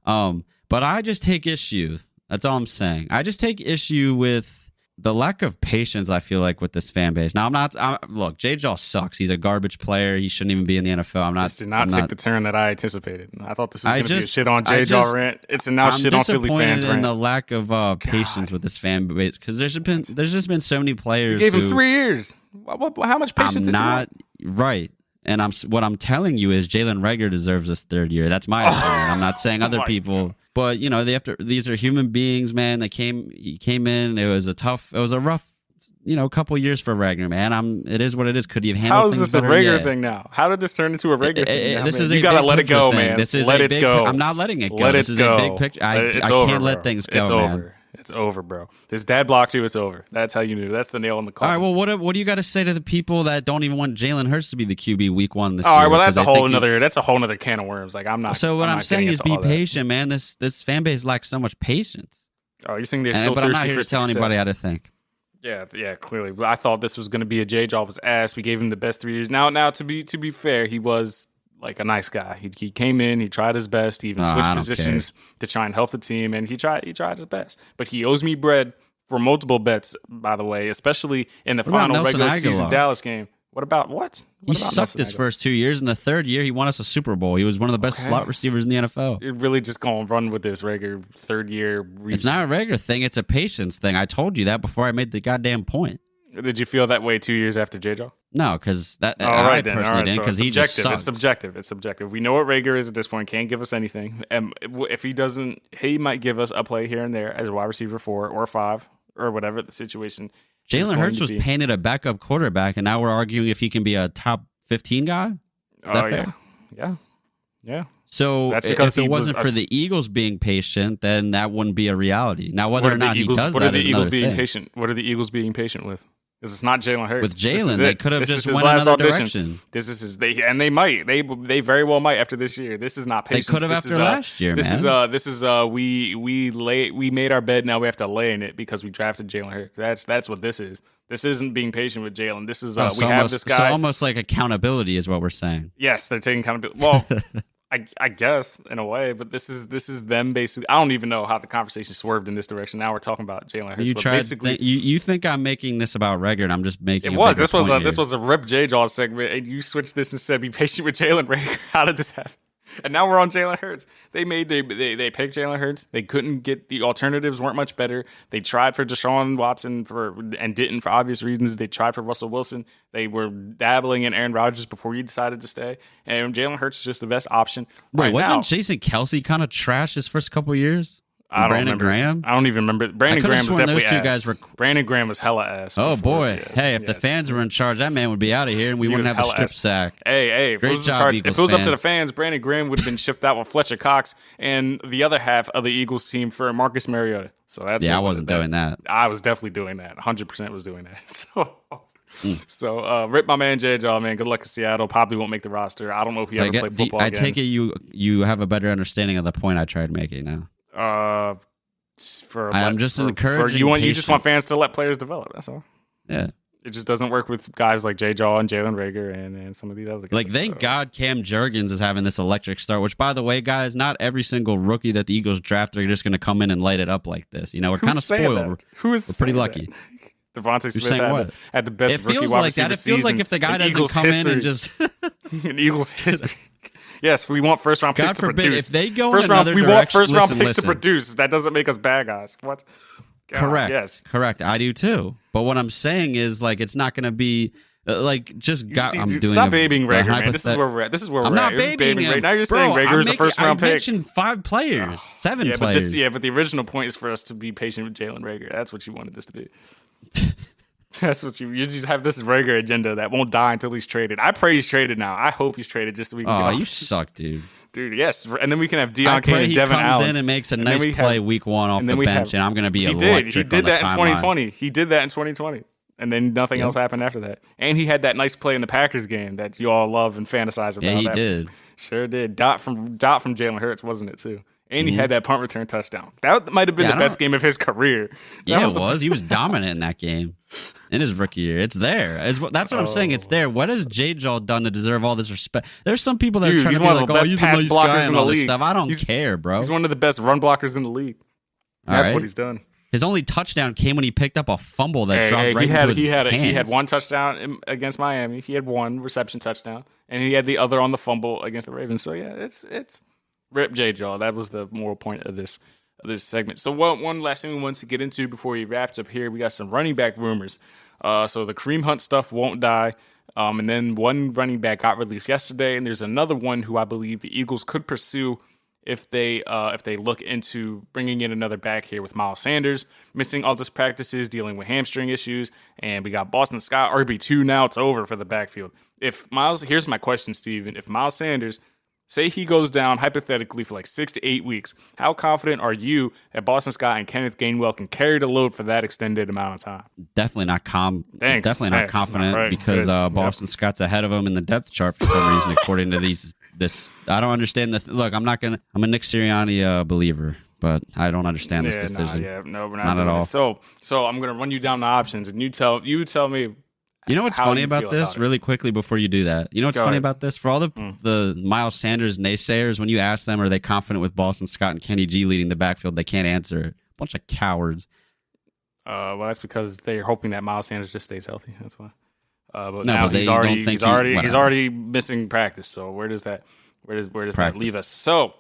Um, but I just take issue. That's all I'm saying. I just take issue with the lack of patience. I feel like with this fan base. Now I'm not. I'm, look, J Jaw sucks. He's a garbage player. He shouldn't even be in the NFL. I'm not. This did not I'm take not- the turn that I anticipated. I thought this was going to be a shit on I J Jaw rant. It's a now I'm shit on Philly disappointed fans in rant. the lack of uh, patience with this fan base because there's just been there's just been so many players. You gave him three years. How much patience I'm not right. And I'm what I'm telling you is Jalen Reagor deserves this third year. That's my opinion. I'm not saying other people, but you know they have to. These are human beings, man. They came. He came in. It was a tough. It was a rough. You know, couple years for Reagor, man. I'm. It is what it is. Could he have you? handled How is this a Yeah. thing now? How did this turn into a Eh, thing? this is you gotta let it go, thing. man. This is let a it big, go. I'm not letting it go. Let this it is go. a big picture. I, it's I over, can't let things go, It's man. over. It's over, bro. This dad blocked you. It's over. That's how you knew. That's the nail in the All coffin. right. Well, what what do you got to say to the people that don't even want Jalen Hurts to be the QB week one this all year? right. Well, that's a whole another. That's a whole another can of worms. Like I'm not. So what I'm, not saying is, be all that. patient, man. This this fan base lacks so much patience. Oh, you're saying they're And- so but I'm not thirsty here to tell anybody how to think. Yeah, yeah, clearly. I thought this was going to be a J Jaw was ass. We gave him the best three years. Now, now to be to be fair, he was like a nice guy. He, he came in, he tried his best. He even switched positions to try and help the team, and he tried he tried his best. But he owes me bread for multiple bets, by the way, especially in the What final regular season Dallas game. What about what? He about sucked his first two years. In the third year, he won us a Super Bowl. He was one of the best Okay. slot receivers in the NFL. You're really just going to run with this regular third year. It's not a regular thing. It's a patience thing. I told you that before I made the goddamn point. Did you feel that way two years after J Jaw? No, because that All I right, then. All personally right, didn't so because it's he just subjective. sucked. It's subjective. It's subjective. We know what Reagor is at this point. Can't give us anything. And if he doesn't, he might give us a play here and there as a wide receiver four or five or whatever the situation. Jalen Hurts was be. painted a backup quarterback, and now we're arguing if he can be a top fifteen guy. Oh that yeah, yeah, yeah. So That's because if it was wasn't a for the Eagles being patient, then that wouldn't be a reality. Now, whether or not Eagles? he does what that are the Eagles being thing. patient? What are the Eagles being patient with? Because it's not Jalen Hurts. With This Jalen, they could have This just went last another audition. direction. This is his. They and they might. They they very well might after this year. This is not patient. They could have This after is, uh, last year, This is uh this is uh we we lay we made our bed now we have to lay in it because we drafted Jalen Hurts. That's that's what this is. This isn't being patient with Jalen. This is uh Oh, so we have almost, this so guy. almost like accountability is what we're saying. yes, they're taking accountability. Well, I, I guess in a way, but this is this is them basically. I don't even know how the conversation swerved in this direction. Now we're talking about Jalen Hurts. You but tried. basically, Th- you you think I'm making this about Reagor, and I'm just making it was. This was a this was a rip J Jaw segment, and you switched this and said, "Be patient with Jalen Reagor." How did this happen? And now we're on Jalen Hurts. They made they they, they picked Jalen Hurts. They couldn't get the alternatives weren't much better. They tried for Deshaun Watson for and didn't for obvious reasons. They tried for Russell Wilson. They were dabbling in Aaron Rodgers before he decided to stay. And Jalen Hurts is just the best option. Wait, right wasn't now. Jason Kelce kind of trash his first couple years? I don't Brandon remember. Graham. I don't even remember. Brandon Graham was definitely those two ass. guys were- Brandon Graham was hella ass. Oh before, boy! yes, hey, if the fans were in charge, that man would be out of here, and we He wouldn't have a strip ass. sack. Hey, hey, if Great it was job, charge, if it was up to the fans. Brandon Graham would have been shipped out with Fletcher Cox and the other half of the Eagles team for Marcus Mariota. So that's Yeah, I wasn't doing that. I was definitely doing that. 100 percent was doing that. So. Mm. So, uh, rip my man J Jaw, man. Good luck in Seattle. Probably won't make the roster. I don't know if he I, ever get- football I again. take it you you have a better understanding of the point I tried making now. Uh, for I'm just for, for- encouraging you want you just want fans to let players develop. That's all. Yeah, It just doesn't work with guys like J Jaw and Jalen Reagor and, and some of these other guys. like thank So- God Cam Jurgens is having this electric start. Which, by the way, guys, not every single rookie that the Eagles draft are just going to come in and light it up like this. You know, we're kind of spoiled. that? Who is we're pretty lucky. that? DeVonta Smith had, what? The, had the best It rookie feels wide like that. It feels like if the guy doesn't Eagles come history. in and just in Eagles history. Yes, we want first round picks God to produce. if they go in first round, we want direction- first round listen, picks to produce. That doesn't make us bad guys. What? God, correct. Yes. correct. I do too. But what I'm saying is like it's not going to be uh, like just got. I'm doing stop a- babying Reagor, man. This is where we're at. This is where I'm we're not at. You're just babying babying him. Now you're Bro, saying Reagor I'm is the first round I pick. mentioned five players, seven Yeah, but players. this, yeah, but the original point is for us to be patient with Jalen Reagor. That's what you wanted this to be. That's what you you just have this Reagor agenda that won't die until he's traded. I pray he's traded now. I hope he's traded just so we can. Oh, you suck, dude. dude. Yes, and then we can have Deon Cain and he Devon comes Allen. in and makes a And nice play have- week one off the bench, have- and I'm going to be He electric did. He did that in timeline. 2020. He did that in 2020, and then nothing Yep. else happened after that. And he had that nice play in the Packers game that you all love and fantasize about. Yeah, he That- did. Sure did. Dot from dot from Jalen Hurts, wasn't it too? And he had that punt return touchdown. That might have been Mm-hmm. Yeah, the best game of his career. That Yeah, it the- was. He was dominant in that game in his rookie year. It's there. It's that's what I'm saying. It's there. What has J. Jaw done to deserve all this respect? There's some people that Dude, are trying to be one of like, the "Oh, best the nice blockers guy in and all this league. stuff." I don't He's- care, bro. He's one of the best run blockers in the league. That's right. what he's done. His only touchdown came when he picked up a fumble that Hey, dropped hey, right he had into his he had he had one touchdown against Miami. He had one reception touchdown, and he had the other on the fumble against the Ravens. So yeah, it's it's rip J Jaw. That was the moral point of this of this segment. So one one last thing we want to get into before he wraps up here, we got some running back rumors. Uh, so the Kareem Hunt stuff won't die. Um, and then one running back got released yesterday, and there's another one who I believe the Eagles could pursue if they uh, if they look into bringing in another back here with Miles Sanders missing all this practices, dealing with hamstring issues, and we got Boston Scott RB two now. It's over for the backfield. If Miles, here's my question, Steven. If Miles Sanders, say he goes down hypothetically for like six to eight weeks, how confident are you that Boston Scott and Kenneth Gainwell can carry the load for that extended amount of time? definitely not com. Thanks, Definitely not thanks. confident right, because uh, Yep. Boston Scott's ahead of him in the depth chart for some reason, according to these. This I don't understand the th- look. I'm not gonna. I'm a Nick Sirianni uh, believer, but I don't understand this yeah, decision. Nah, yeah, no, we're not, Not at all. So, so I'm gonna run you down the options, and you tell you tell me. You know what's funny about this? about really quickly before you do that, you know what's Go funny ahead. Mm. about this? For all the the Miles Sanders naysayers, when you ask them, are they confident with Boston Scott and Kenny G leading the backfield? They can't answer. Bunch of cowards. Uh, well, that's because they're hoping that Miles Sanders just stays healthy. That's why. Uh, but No, now but he's don't already think he's he- already he's already missing practice. So where does that where does where does Practice. that leave us? So,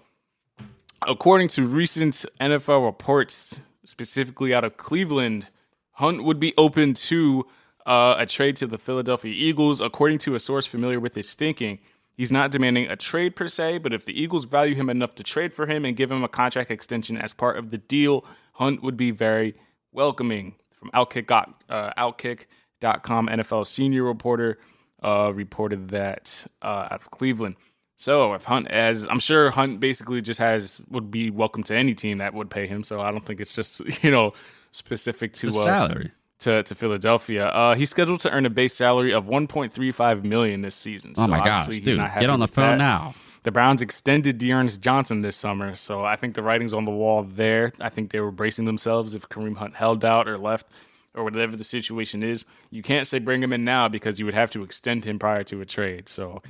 according to recent NFL reports, specifically out of Cleveland, Hunt would be open to uh, a trade to the Philadelphia Eagles. According to a source familiar with his thinking, he's not demanding a trade per se, but if the Eagles value him enough to trade for him and give him a contract extension as part of the deal, Hunt would be very welcoming. From Outkick, uh, Outkick.com, NFL senior reporter uh, reported that uh, out of Cleveland. So if Hunt, as I'm sure Hunt basically just has would be welcome to any team that would pay him. So I don't think it's just you know specific to The uh, salary. To, to Philadelphia. Uh, he's scheduled to earn a base salary of 1.35 million this season. Oh my gosh, dude! not Get on the phone that. now. The Browns extended D'Ernest Johnson this summer, so I think the writing's on the wall there. I think they were bracing themselves if Kareem Hunt held out or left or whatever the situation is. You can't say bring him in now because you would have to extend him prior to a trade. So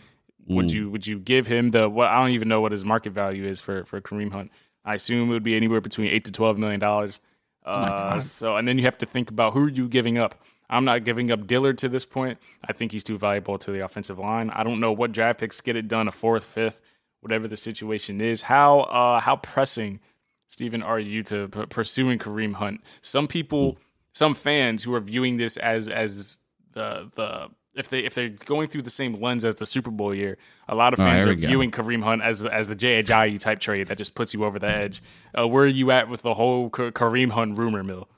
Would Mm. you would you give him the what? I don't even know what his market value is for for Kareem Hunt. I assume it would be anywhere between eight to twelve million dollars. Uh, so and then you have to think about who are you giving up. I'm not giving up Dillard to this point. I think he's too valuable to the offensive line. I don't know what draft picks get it done, a fourth, fifth, whatever the situation is. How uh, how pressing, Stephen, are you to p- pursuing Kareem Hunt? Some people, some fans who are viewing this as as the the if they if they're going through the same lens as the Super Bowl year, a lot of Oh, fans here are we go. viewing Kareem Hunt as as the Jay type trade that just puts you over the edge. Uh, where are you at with the whole Ka- Kareem Hunt rumor mill?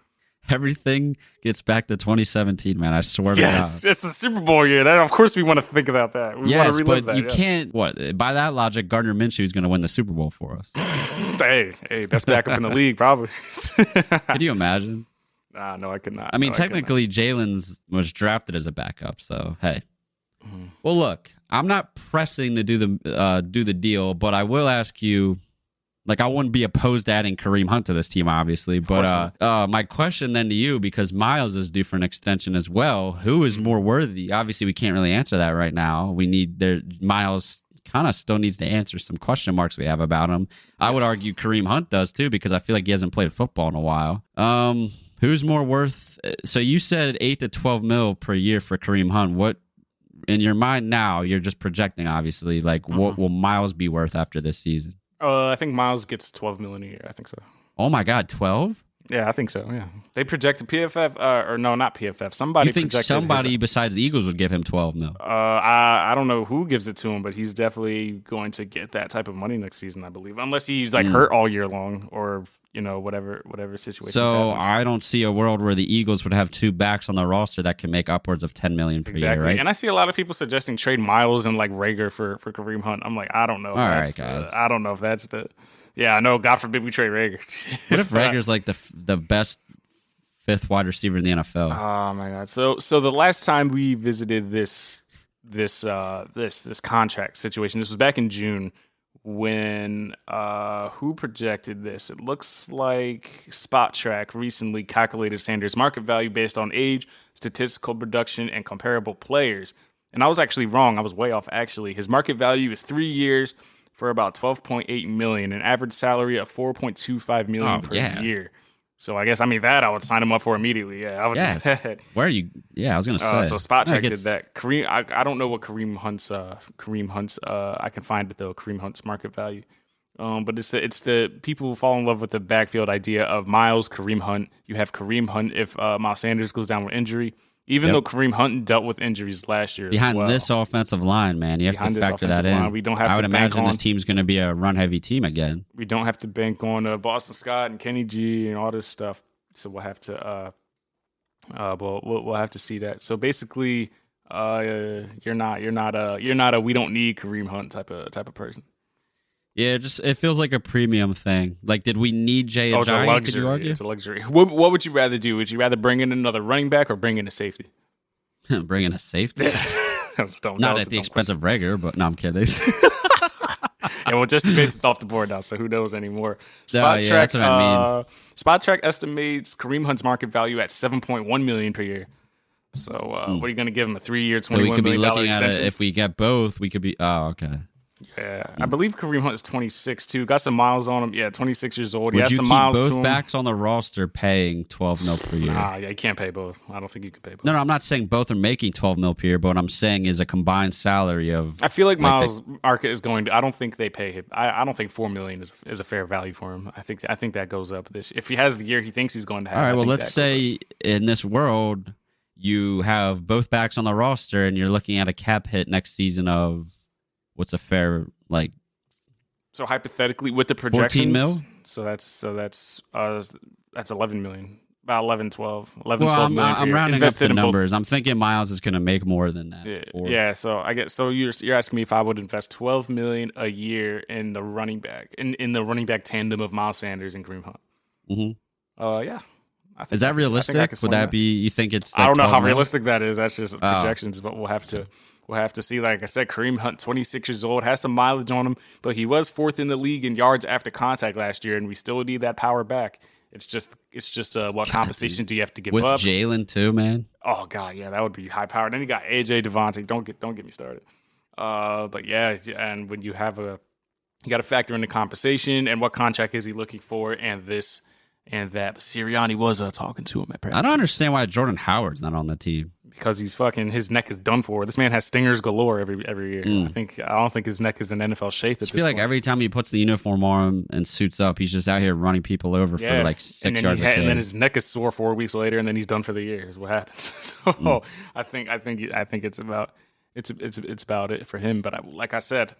Everything gets back to 2017, man. I swear Yes, to God. it's the Super Bowl year. That of course we want to think about that. We Yes, want to but that. you yeah. can't. What by that logic, Gardner Minshew is going to win the Super Bowl for us. Hey, hey, best backup in the league, probably. Could you imagine? Nah, no, I could not. I mean, No, technically, Jalen's was drafted as a backup, so hey. Mm-hmm. Well, look, I'm not pressing to do the uh, do the deal, but I will ask you. Like, I wouldn't be opposed to adding Kareem Hunt to this team, obviously. But uh, uh, my question then to you, because Miles is due for an extension as well, who is Mm-hmm. more worthy? Obviously, we can't really answer that right now. We need there. Miles kind of still needs to answer some question marks we have about him. I would argue Kareem Hunt does too, because I feel like he hasn't played football in a while. Um, who's more worth? So you said eight to twelve mil per year for Kareem Hunt. What in your mind now? You're just projecting, obviously. Like, what will Miles be worth after this season? Uh, I think Miles gets twelve million a year. I think so. Oh my God, twelve! Yeah, I think so. Yeah, they projected PFF, uh, or no, not PFF. Somebody You think projected his- somebody besides the Eagles would give him twelve No. uh, I I don't know who gives it to him, but he's definitely going to get that type of money next season, I believe, unless he's like hurt all year long or you know whatever whatever situation. So I don't see a world where the Eagles would have two backs on the roster that can make upwards of ten million per exactly, year, right? and I see a lot of people suggesting trade Miles and like Reagor for for Kareem Hunt. I'm like, I don't know. All right, the- guys. I don't know if that's the. Yeah, I know. God forbid we trade Reagor. what if Reagor's like the the best fifth wide receiver in the NFL? Oh my god. So so the last time we visited this this uh this this contract situation, this was back in June when uh who projected this? It looks like Spotrac recently calculated Sanders' market value based on age, statistical production, and comparable players. And I was actually wrong. I was way off actually. His market value is three years for about twelve point eight million, an average salary of four point two five million Oh, per yeah. year. So I guess I mean that I would sign him up for immediately. Yeah, I would yes. Where are you? Yeah, I was gonna say. Uh, so Spot No, Check did that. Kareem, I, I don't know what Kareem Hunt's uh Kareem Hunt's uh I can find it though Kareem Hunt's market value. Um, but it's the it's the people who fall in love with the backfield idea of Miles Kareem Hunt. You have Kareem Hunt if uh, Miles Sanders goes down with injury. Even Yep. though Kareem Hunt dealt with injuries last year, Behind well. this offensive line, man, you have Behind to factor that in. line, we don't have I to would imagine this team's going to be a run-heavy team again. we don't have to bank on uh, Boston Scott and Kenny G and all this stuff. So we'll have to, uh, uh, we'll, we'll we'll have to see that. So basically, uh, you're not you're not a you're not a we don't need Kareem Hunt type of type of person. Yeah, it just it feels like a premium thing. Like, did we need Jay Oh, it's a Ajayi? Could luxury. you argue? It's a luxury. What what would you rather do? Would you rather bring in another running back or bring in a safety? Bring in a safety. That was dumb. Not at the expense of Reagor, but no, I'm kidding. Yeah, well, just in it's off the board now, so who knows anymore? Spot yeah, Track, that's what I mean. uh, Spot Track estimates Kareem Hunt's market value at seven point one million per year. So, uh, what are you going to give him? A three-year, Hmm. so twenty we one could be million dollar extension? it if we get both. We could be. Oh, okay. Yeah, I believe Kareem Hunt is twenty six too. Got some miles on him. Yeah, twenty six years old. he Would has you some keep miles both backs on the roster paying 12 mil per year? Nah, yeah, you can't pay both. I don't think you can pay both. No, no, I'm not saying both are making 12 mil per year, but what I'm saying is a combined salary of. I feel like Like Miles market is going to. I don't think they pay him. I, I don't think four million is is a fair value for him. I think I think that goes up this. If he has the year he thinks he's going to have. All right, I well, let's say in this world, you have both backs on the roster and you're looking at a cap hit next season of what's a fair, like, So hypothetically, with the projections, 14 mil? So that's so that's uh that's eleven million, about 11, 12, 11, well, 12 I'm, million I'm rounding up the in both- numbers. I'm thinking Miles is going to make more than that. Yeah, yeah, so I get so you're you're asking me if I would invest twelve million a year in the running back in, in the running back tandem of Miles Sanders and Kareem Hunt. Mhm. Uh, yeah. Is that can- I I realistic? Would swing that be, you think it's. I don't know how realistic that is. That's just Oh. projections, but we'll have to we'll have to see. Like I said, Kareem Hunt, 26 years old, has some mileage on him, but he was fourth in the league in yards after contact last year, and we still need that power back. It's just it's just uh, what compensation do you have to give With up? Jalen, too, man. Oh god, yeah, that would be high powered. Then you got AJ DeVonta. Don't get don't get me started. Uh, but yeah, and when you have a, you got to factor in the compensation and what contract is he looking for, and this and that. But Sirianni was uh, talking to him at practice. I don't understand why Jordan Howard's not on the team. Because he's fucking his neck is done for. This man has stingers galore every every year. Mm. I think I don't think his neck is in NFL shape. I feel like point. every time he puts the uniform on and suits up, he's just out here running people over Yeah. for like six yards he and then his neck is sore four weeks later, and then he's done for the year. Is what happens. so Mm. I think I think I think it's about it's it's it's about it for him. But I, like I said,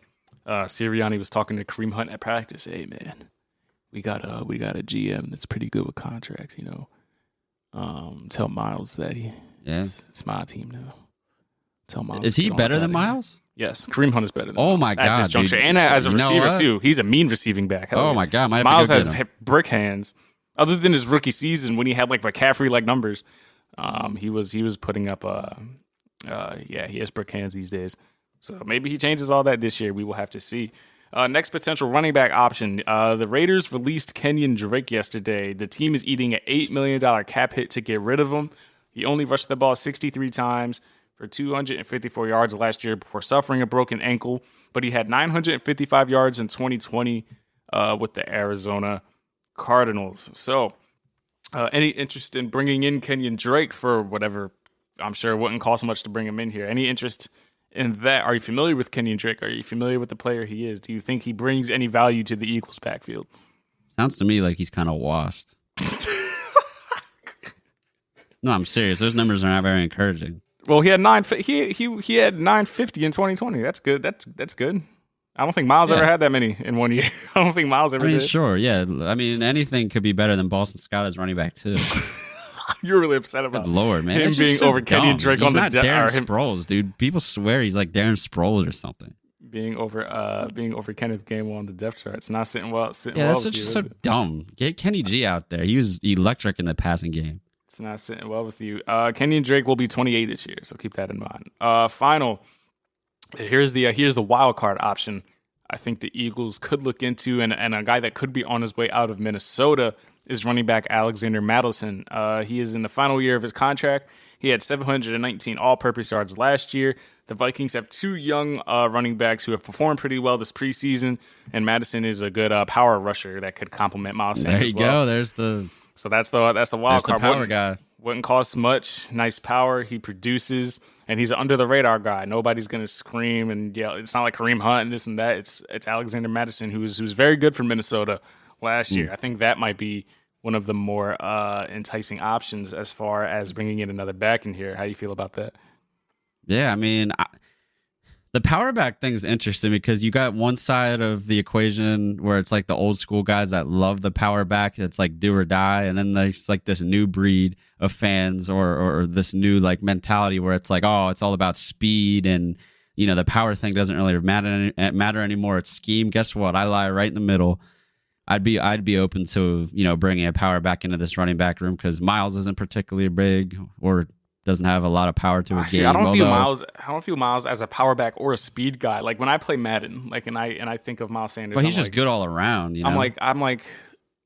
uh, Sirianni was talking to Kareem Hunt at practice. Hey man, we got a we got a GM that's pretty good with contracts. You know, um, tell Miles that he Yeah. it's, it's my team now. Tell Miles Is he better than. Miles? Yes, Kareem Hunt is better than Oh Miles my at God, this juncture, dude. and as a You know receiver what? too. He's a mean receiving back. Hell Oh yeah. my god, might have Miles has him. hip- brick hands. Other than his rookie season when he had like McCaffrey like numbers, um, he was he was putting up uh, uh, yeah, he has brick hands these days. So maybe he changes all that this year. We will have to see. Uh, next potential running back option. Uh, the Raiders released Kenyon Drake yesterday. The team is eating an eight million dollar cap hit to get rid of him. He only rushed the ball 63 times for 254 yards last year before suffering a broken ankle, but he had 955 yards in 2020 uh, with the Arizona Cardinals. So, uh, any interest in bringing in Kenyon Drake for whatever? I'm sure it wouldn't cost much to bring him in here. Any interest in that? Are you familiar with Kenyon Drake? Are you familiar with the player he is? Do you think he brings any value to the Eagles backfield? Sounds to me like he's kind of washed. no, I'm serious. Those numbers are not very encouraging. Well, he had nine. He he he had 950 in 2020. That's good. That's that's good. I don't think Miles Yeah. ever had that many in one year. I don't think Miles I ever mean, did. sure, yeah. I mean, anything could be better than Boston Scott as running back too. You're really upset about Good lord, man! him being so over Kenyon dumb. Drake he's on the de- Darren him- Sproles, dude. People swear he's like Darren Sproles or something. being over uh being over Kenneth Gainwell on the depth chart. It's not sitting well. Sitting Yeah, well that's just you, so dumb. Get Kenny G out there. He was electric in the passing game. It's not sitting well with you. Uh, Kenyon Drake will be 28 this year, so keep that in mind. Uh, final. Here's the uh, here's the wild card option. I think the Eagles could look into, and and a guy that could be on his way out of Minnesota is running back Alexander Mattison. Uh, he is in the final year of his contract. He had 719 all-purpose yards last year. The Vikings have two young uh, running backs who have performed pretty well this preseason, and Mattison is a good uh, power rusher that could complement Miles Sanders. There you well. go. There's the So that's the that's the wild there's the card. power Wouldn't- guy. wouldn't cost much. Nice power. He produces, and he's an under the radar guy. Nobody's gonna scream and yell. It's not like Kareem Hunt and this and that. It's it's Alexander Mattison who's who's very good for Minnesota last year. I think that might be one of the more uh, enticing options as far as bringing in another back in here. How do you feel about that? Yeah, I mean, I, the power back thing's interesting because you got one side of the equation where it's like the old school guys that love the power back. It's like do or die, and then there's like this new breed of fans or or this new like mentality where it's like, oh, it's all about speed and you know the power thing doesn't really matter eh, matter anymore. It's scheme. Guess what? I lie right in the middle. I'd be I'd be open to you know bringing a power back into this running back room because Miles isn't particularly big or doesn't have a lot of power to ah, his Actually, game. I don't view Miles. I don't view Miles as a power back or a speed guy. Like when I play Madden, like and I and I think of Miles Sanders. But he's I'm just like, good all around. You know? I'm like I'm like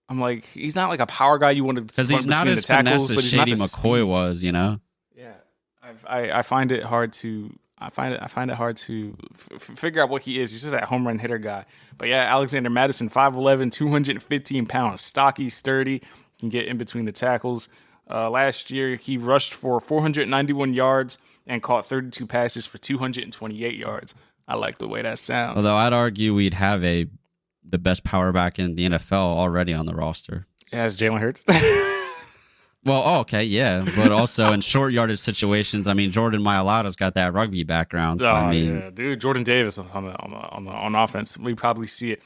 I'm like he's not like a power guy you want to because he's not as finesse as Shady McCoy was. You know, Yeah, I've, I I find it hard to I find it I find it hard to f- figure out what he is. He's just that home run hitter guy. But yeah, Alexander Mattison, 5'11", 215 pounds, stocky, sturdy, can get in between the tackles. Uh, last year, he rushed for 491 yards and caught 32 passes for 228 yards. I like the way that sounds. although I'd argue we'd have a the best power back in the NFL already on the roster. As Jalen Hurts. Well, oh, okay, yeah, but also in short yardage situations, I mean, Jordan Mailata's got that rugby background. So Oh, I mean, yeah, dude, Jordan Davis on the on the on, the, on offense. We probably see it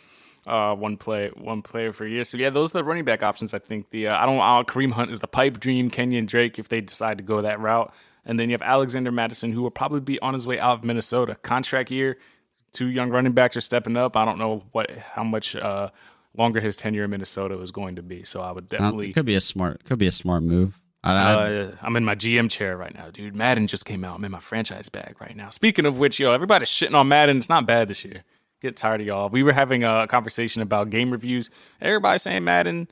uh, one play one player for a year. So yeah, those are the running back options. I think the uh, I don't uh, Kareem Hunt is the pipe dream. Kenyon Drake if they decide to go that route, and then you have Alexander Mattison who will probably be on his way out of Minnesota contract year. Two young running backs are stepping up. I don't know what how much uh, longer his tenure in Minnesota is going to be. So I would definitely. it could be a smart, could be a smart move. Uh, I'm in my GM chair right now, dude. Madden just came out. I'm in my franchise bag right now. Speaking of which, yo, everybody's shitting on Madden. It's not bad this year. Get tired of y'all. We were having a conversation about game reviews. Everybody saying Madden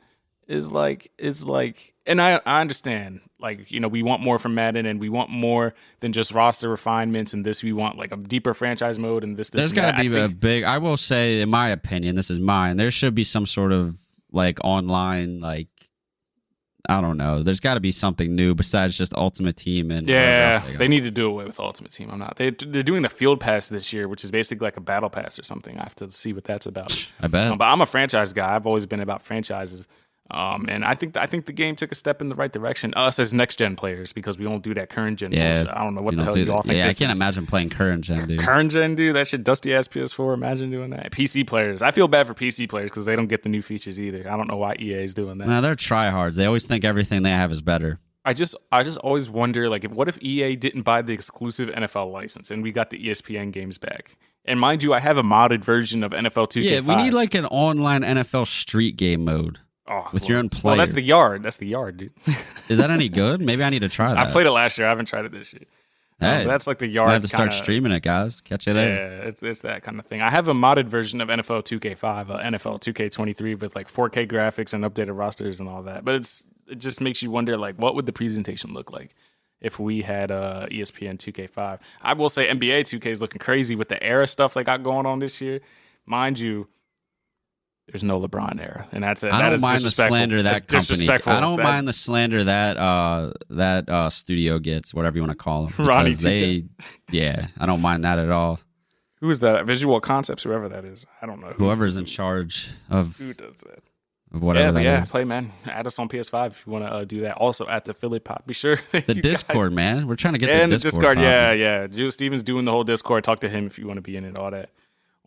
is like is like and I I understand like you know we want more from Madden and we want more than just roster refinements and this we want like a deeper franchise mode and this this There's got to be I a think- big. I will say, in my opinion, this is mine. There should be some sort of like online, like I don't know. There's got to be something new besides just Ultimate Team and yeah else they need to do away with Ultimate Team. I'm not they they're doing the Field Pass this year which is basically like a battle pass or something. I have to see what that's about. I bet. Um, but I'm a franchise guy. I've always been about franchises. Um, and I think I think the game took a step in the right direction. Us as next gen players because we don't do that current gen. yeah, bullshit. I don't know what the hell you all think. Yeah, I can't is. imagine playing current gen, dude. Current gen, dude, that shit dusty ass PS4. Imagine doing that. PC players, I feel bad for PC players because they don't get the new features either. I don't know why EA is doing that. Nah, they're tryhards. They always think everything they have is better. I just, I just always wonder, like, if, what if EA didn't buy the exclusive NFL license and we got the ESPN games back? And mind you, I have a modded version of NFL 2K. Yeah, we need like an online NFL street game mode. Oh, with your own Well, that's the yard. That's the yard, dude. Is that any good? Maybe I need to try that. I played it last year. I haven't tried it this year. Uh, Hey, that's like the yard. I have to start kinda- streaming it, guys. Catch you there. Yeah, it's it's that kind of thing. I have a modded version of NFL 2K5, uh, NFL 2K23 with like 4K graphics and updated rosters and all that. But it's it just makes you wonder like what would the presentation look like if we had uh, ESPN 2K5. I will say NBA 2K is looking crazy with the era stuff they got going on this year. Mind you, there's no LeBron era, and that's it. I That don't mind the slander that That's company. I don't That- mind the slander that uh that uh studio gets, whatever you want to call them. Ronnie because they, yeah, I don't mind that at all. Who is that? Visual Concepts, whoever that is. I don't know. Who, Whoever's in charge of, who does that? of whatever yeah, yeah, is. play man. Add us on PS5 if you want to uh, do that. Also at the Philly Pod. Be sure The you guys- Discord, man. We're trying to get the and the Discord. Discord. Yeah, yeah. Jules Stevens doing the whole Discord. Talk to him if you want to be in it. All that,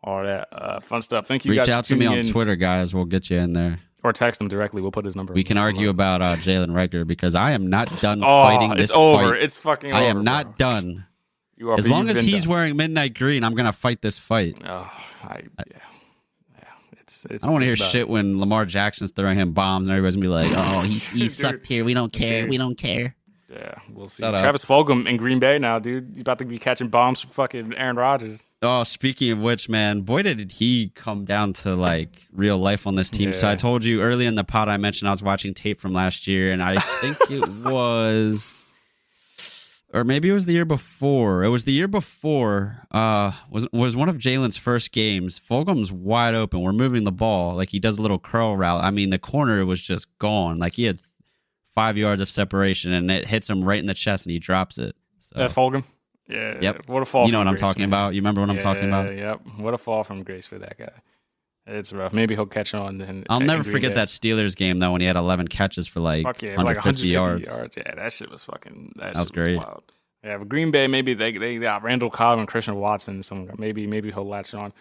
all that uh, fun stuff. Thank you Reach guys out to me on in. Twitter, guys. We'll get you in there. or text him directly. We'll put his number. We can argue about uh, Jalen Reagor because I am not done Oh, fighting this fight. it's over. fight. It's fucking. I over, am not bro. done. You are. As long as he's done. wearing midnight green, I'm gonna fight this fight. Oh, I, yeah, yeah. It's. it's I don't want to hear about- shit when Lamar Jackson's throwing him bombs and everybody's gonna be like, "Oh, he, he sucked here. We don't care. We don't care." Yeah, we'll see. Shut up. Travis Fulgham in Green Bay now, dude. He's about to be catching bombs from fucking Aaron Rodgers. Oh, speaking of which, man, boy, did he come down to like real life on this team. So I told you early in the pod, I mentioned I was watching tape from last year, and I think it was, or maybe it was the year before. It was the year before. Uh, was was one of Jalen's first games. Fulgham's wide open. We're moving the ball like he does a little curl route. I mean, the corner was just gone. Like he had five yards of separation, and it hits him right in the chest, and he drops it. So, That's Fulgham. Yeah. Yep. What a fall. you know what I'm talking man. about. You remember what I'm talking Yeah, about? Yep. What a fall from grace for that guy. It's rough. Maybe he'll catch on. Then I'll never forget Bay. that Steelers game though when he had 11 catches for like, Fuck yeah, like 150, 150 yards. Yeah, that shit was fucking. That, That was great. wild. Yeah, but Green Bay maybe they they got Randall Cobb and Christian Watson. Some maybe maybe he'll latch on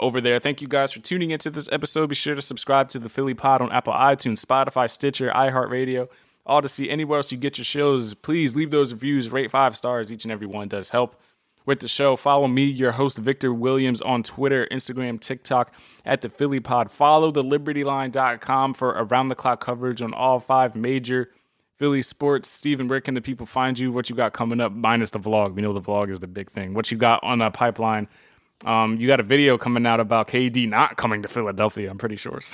over there. Thank you guys for tuning into this episode. Be sure to subscribe to the Philly Pod on Apple iTunes, Spotify, Stitcher, iHeartRadio. See anywhere else you get your shows. Please leave those reviews. Rate five stars. Each and every one does help with the show. Follow me, your host, Victor Williams, on Twitter, Instagram, TikTok at the Philly Pod. Follow the libertyline.com for around the clock coverage on all five major Philly sports. Steven, where can the people find you? What you got coming up, minus the vlog? We know the vlog is the big thing. What you got on that pipeline? Um, you got a video coming out about KD not coming to Philadelphia, I'm pretty sure.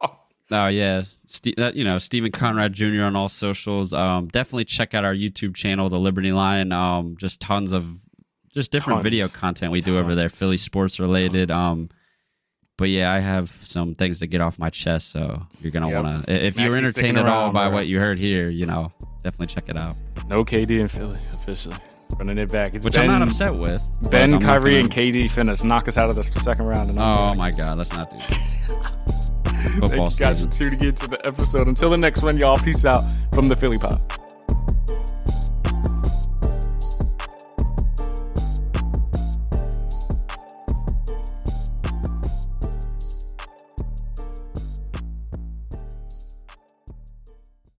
So Oh yeah, Ste- that, you know Stephen Conrad Jr. on all socials. Um, definitely check out our YouTube channel, The Liberty Line. Um, just tons of just different Tons. video content we do over there, Philly sports related. Um, but yeah, I have some things to get off my chest, so you're gonna Yep. want to. If you were Maxie's sticking entertained at all by what you heard here, you know, definitely check it out. no KD in Philly officially. Running it back. It's Which ben, I'm not upset with. Ben, Kyrie, gonna- and KD finna knock us out of the second round. And Oh back. my god, let's not do that. Thank you guys for tuning in to the episode. Until the next one, y'all. Peace out from the Philly Pod.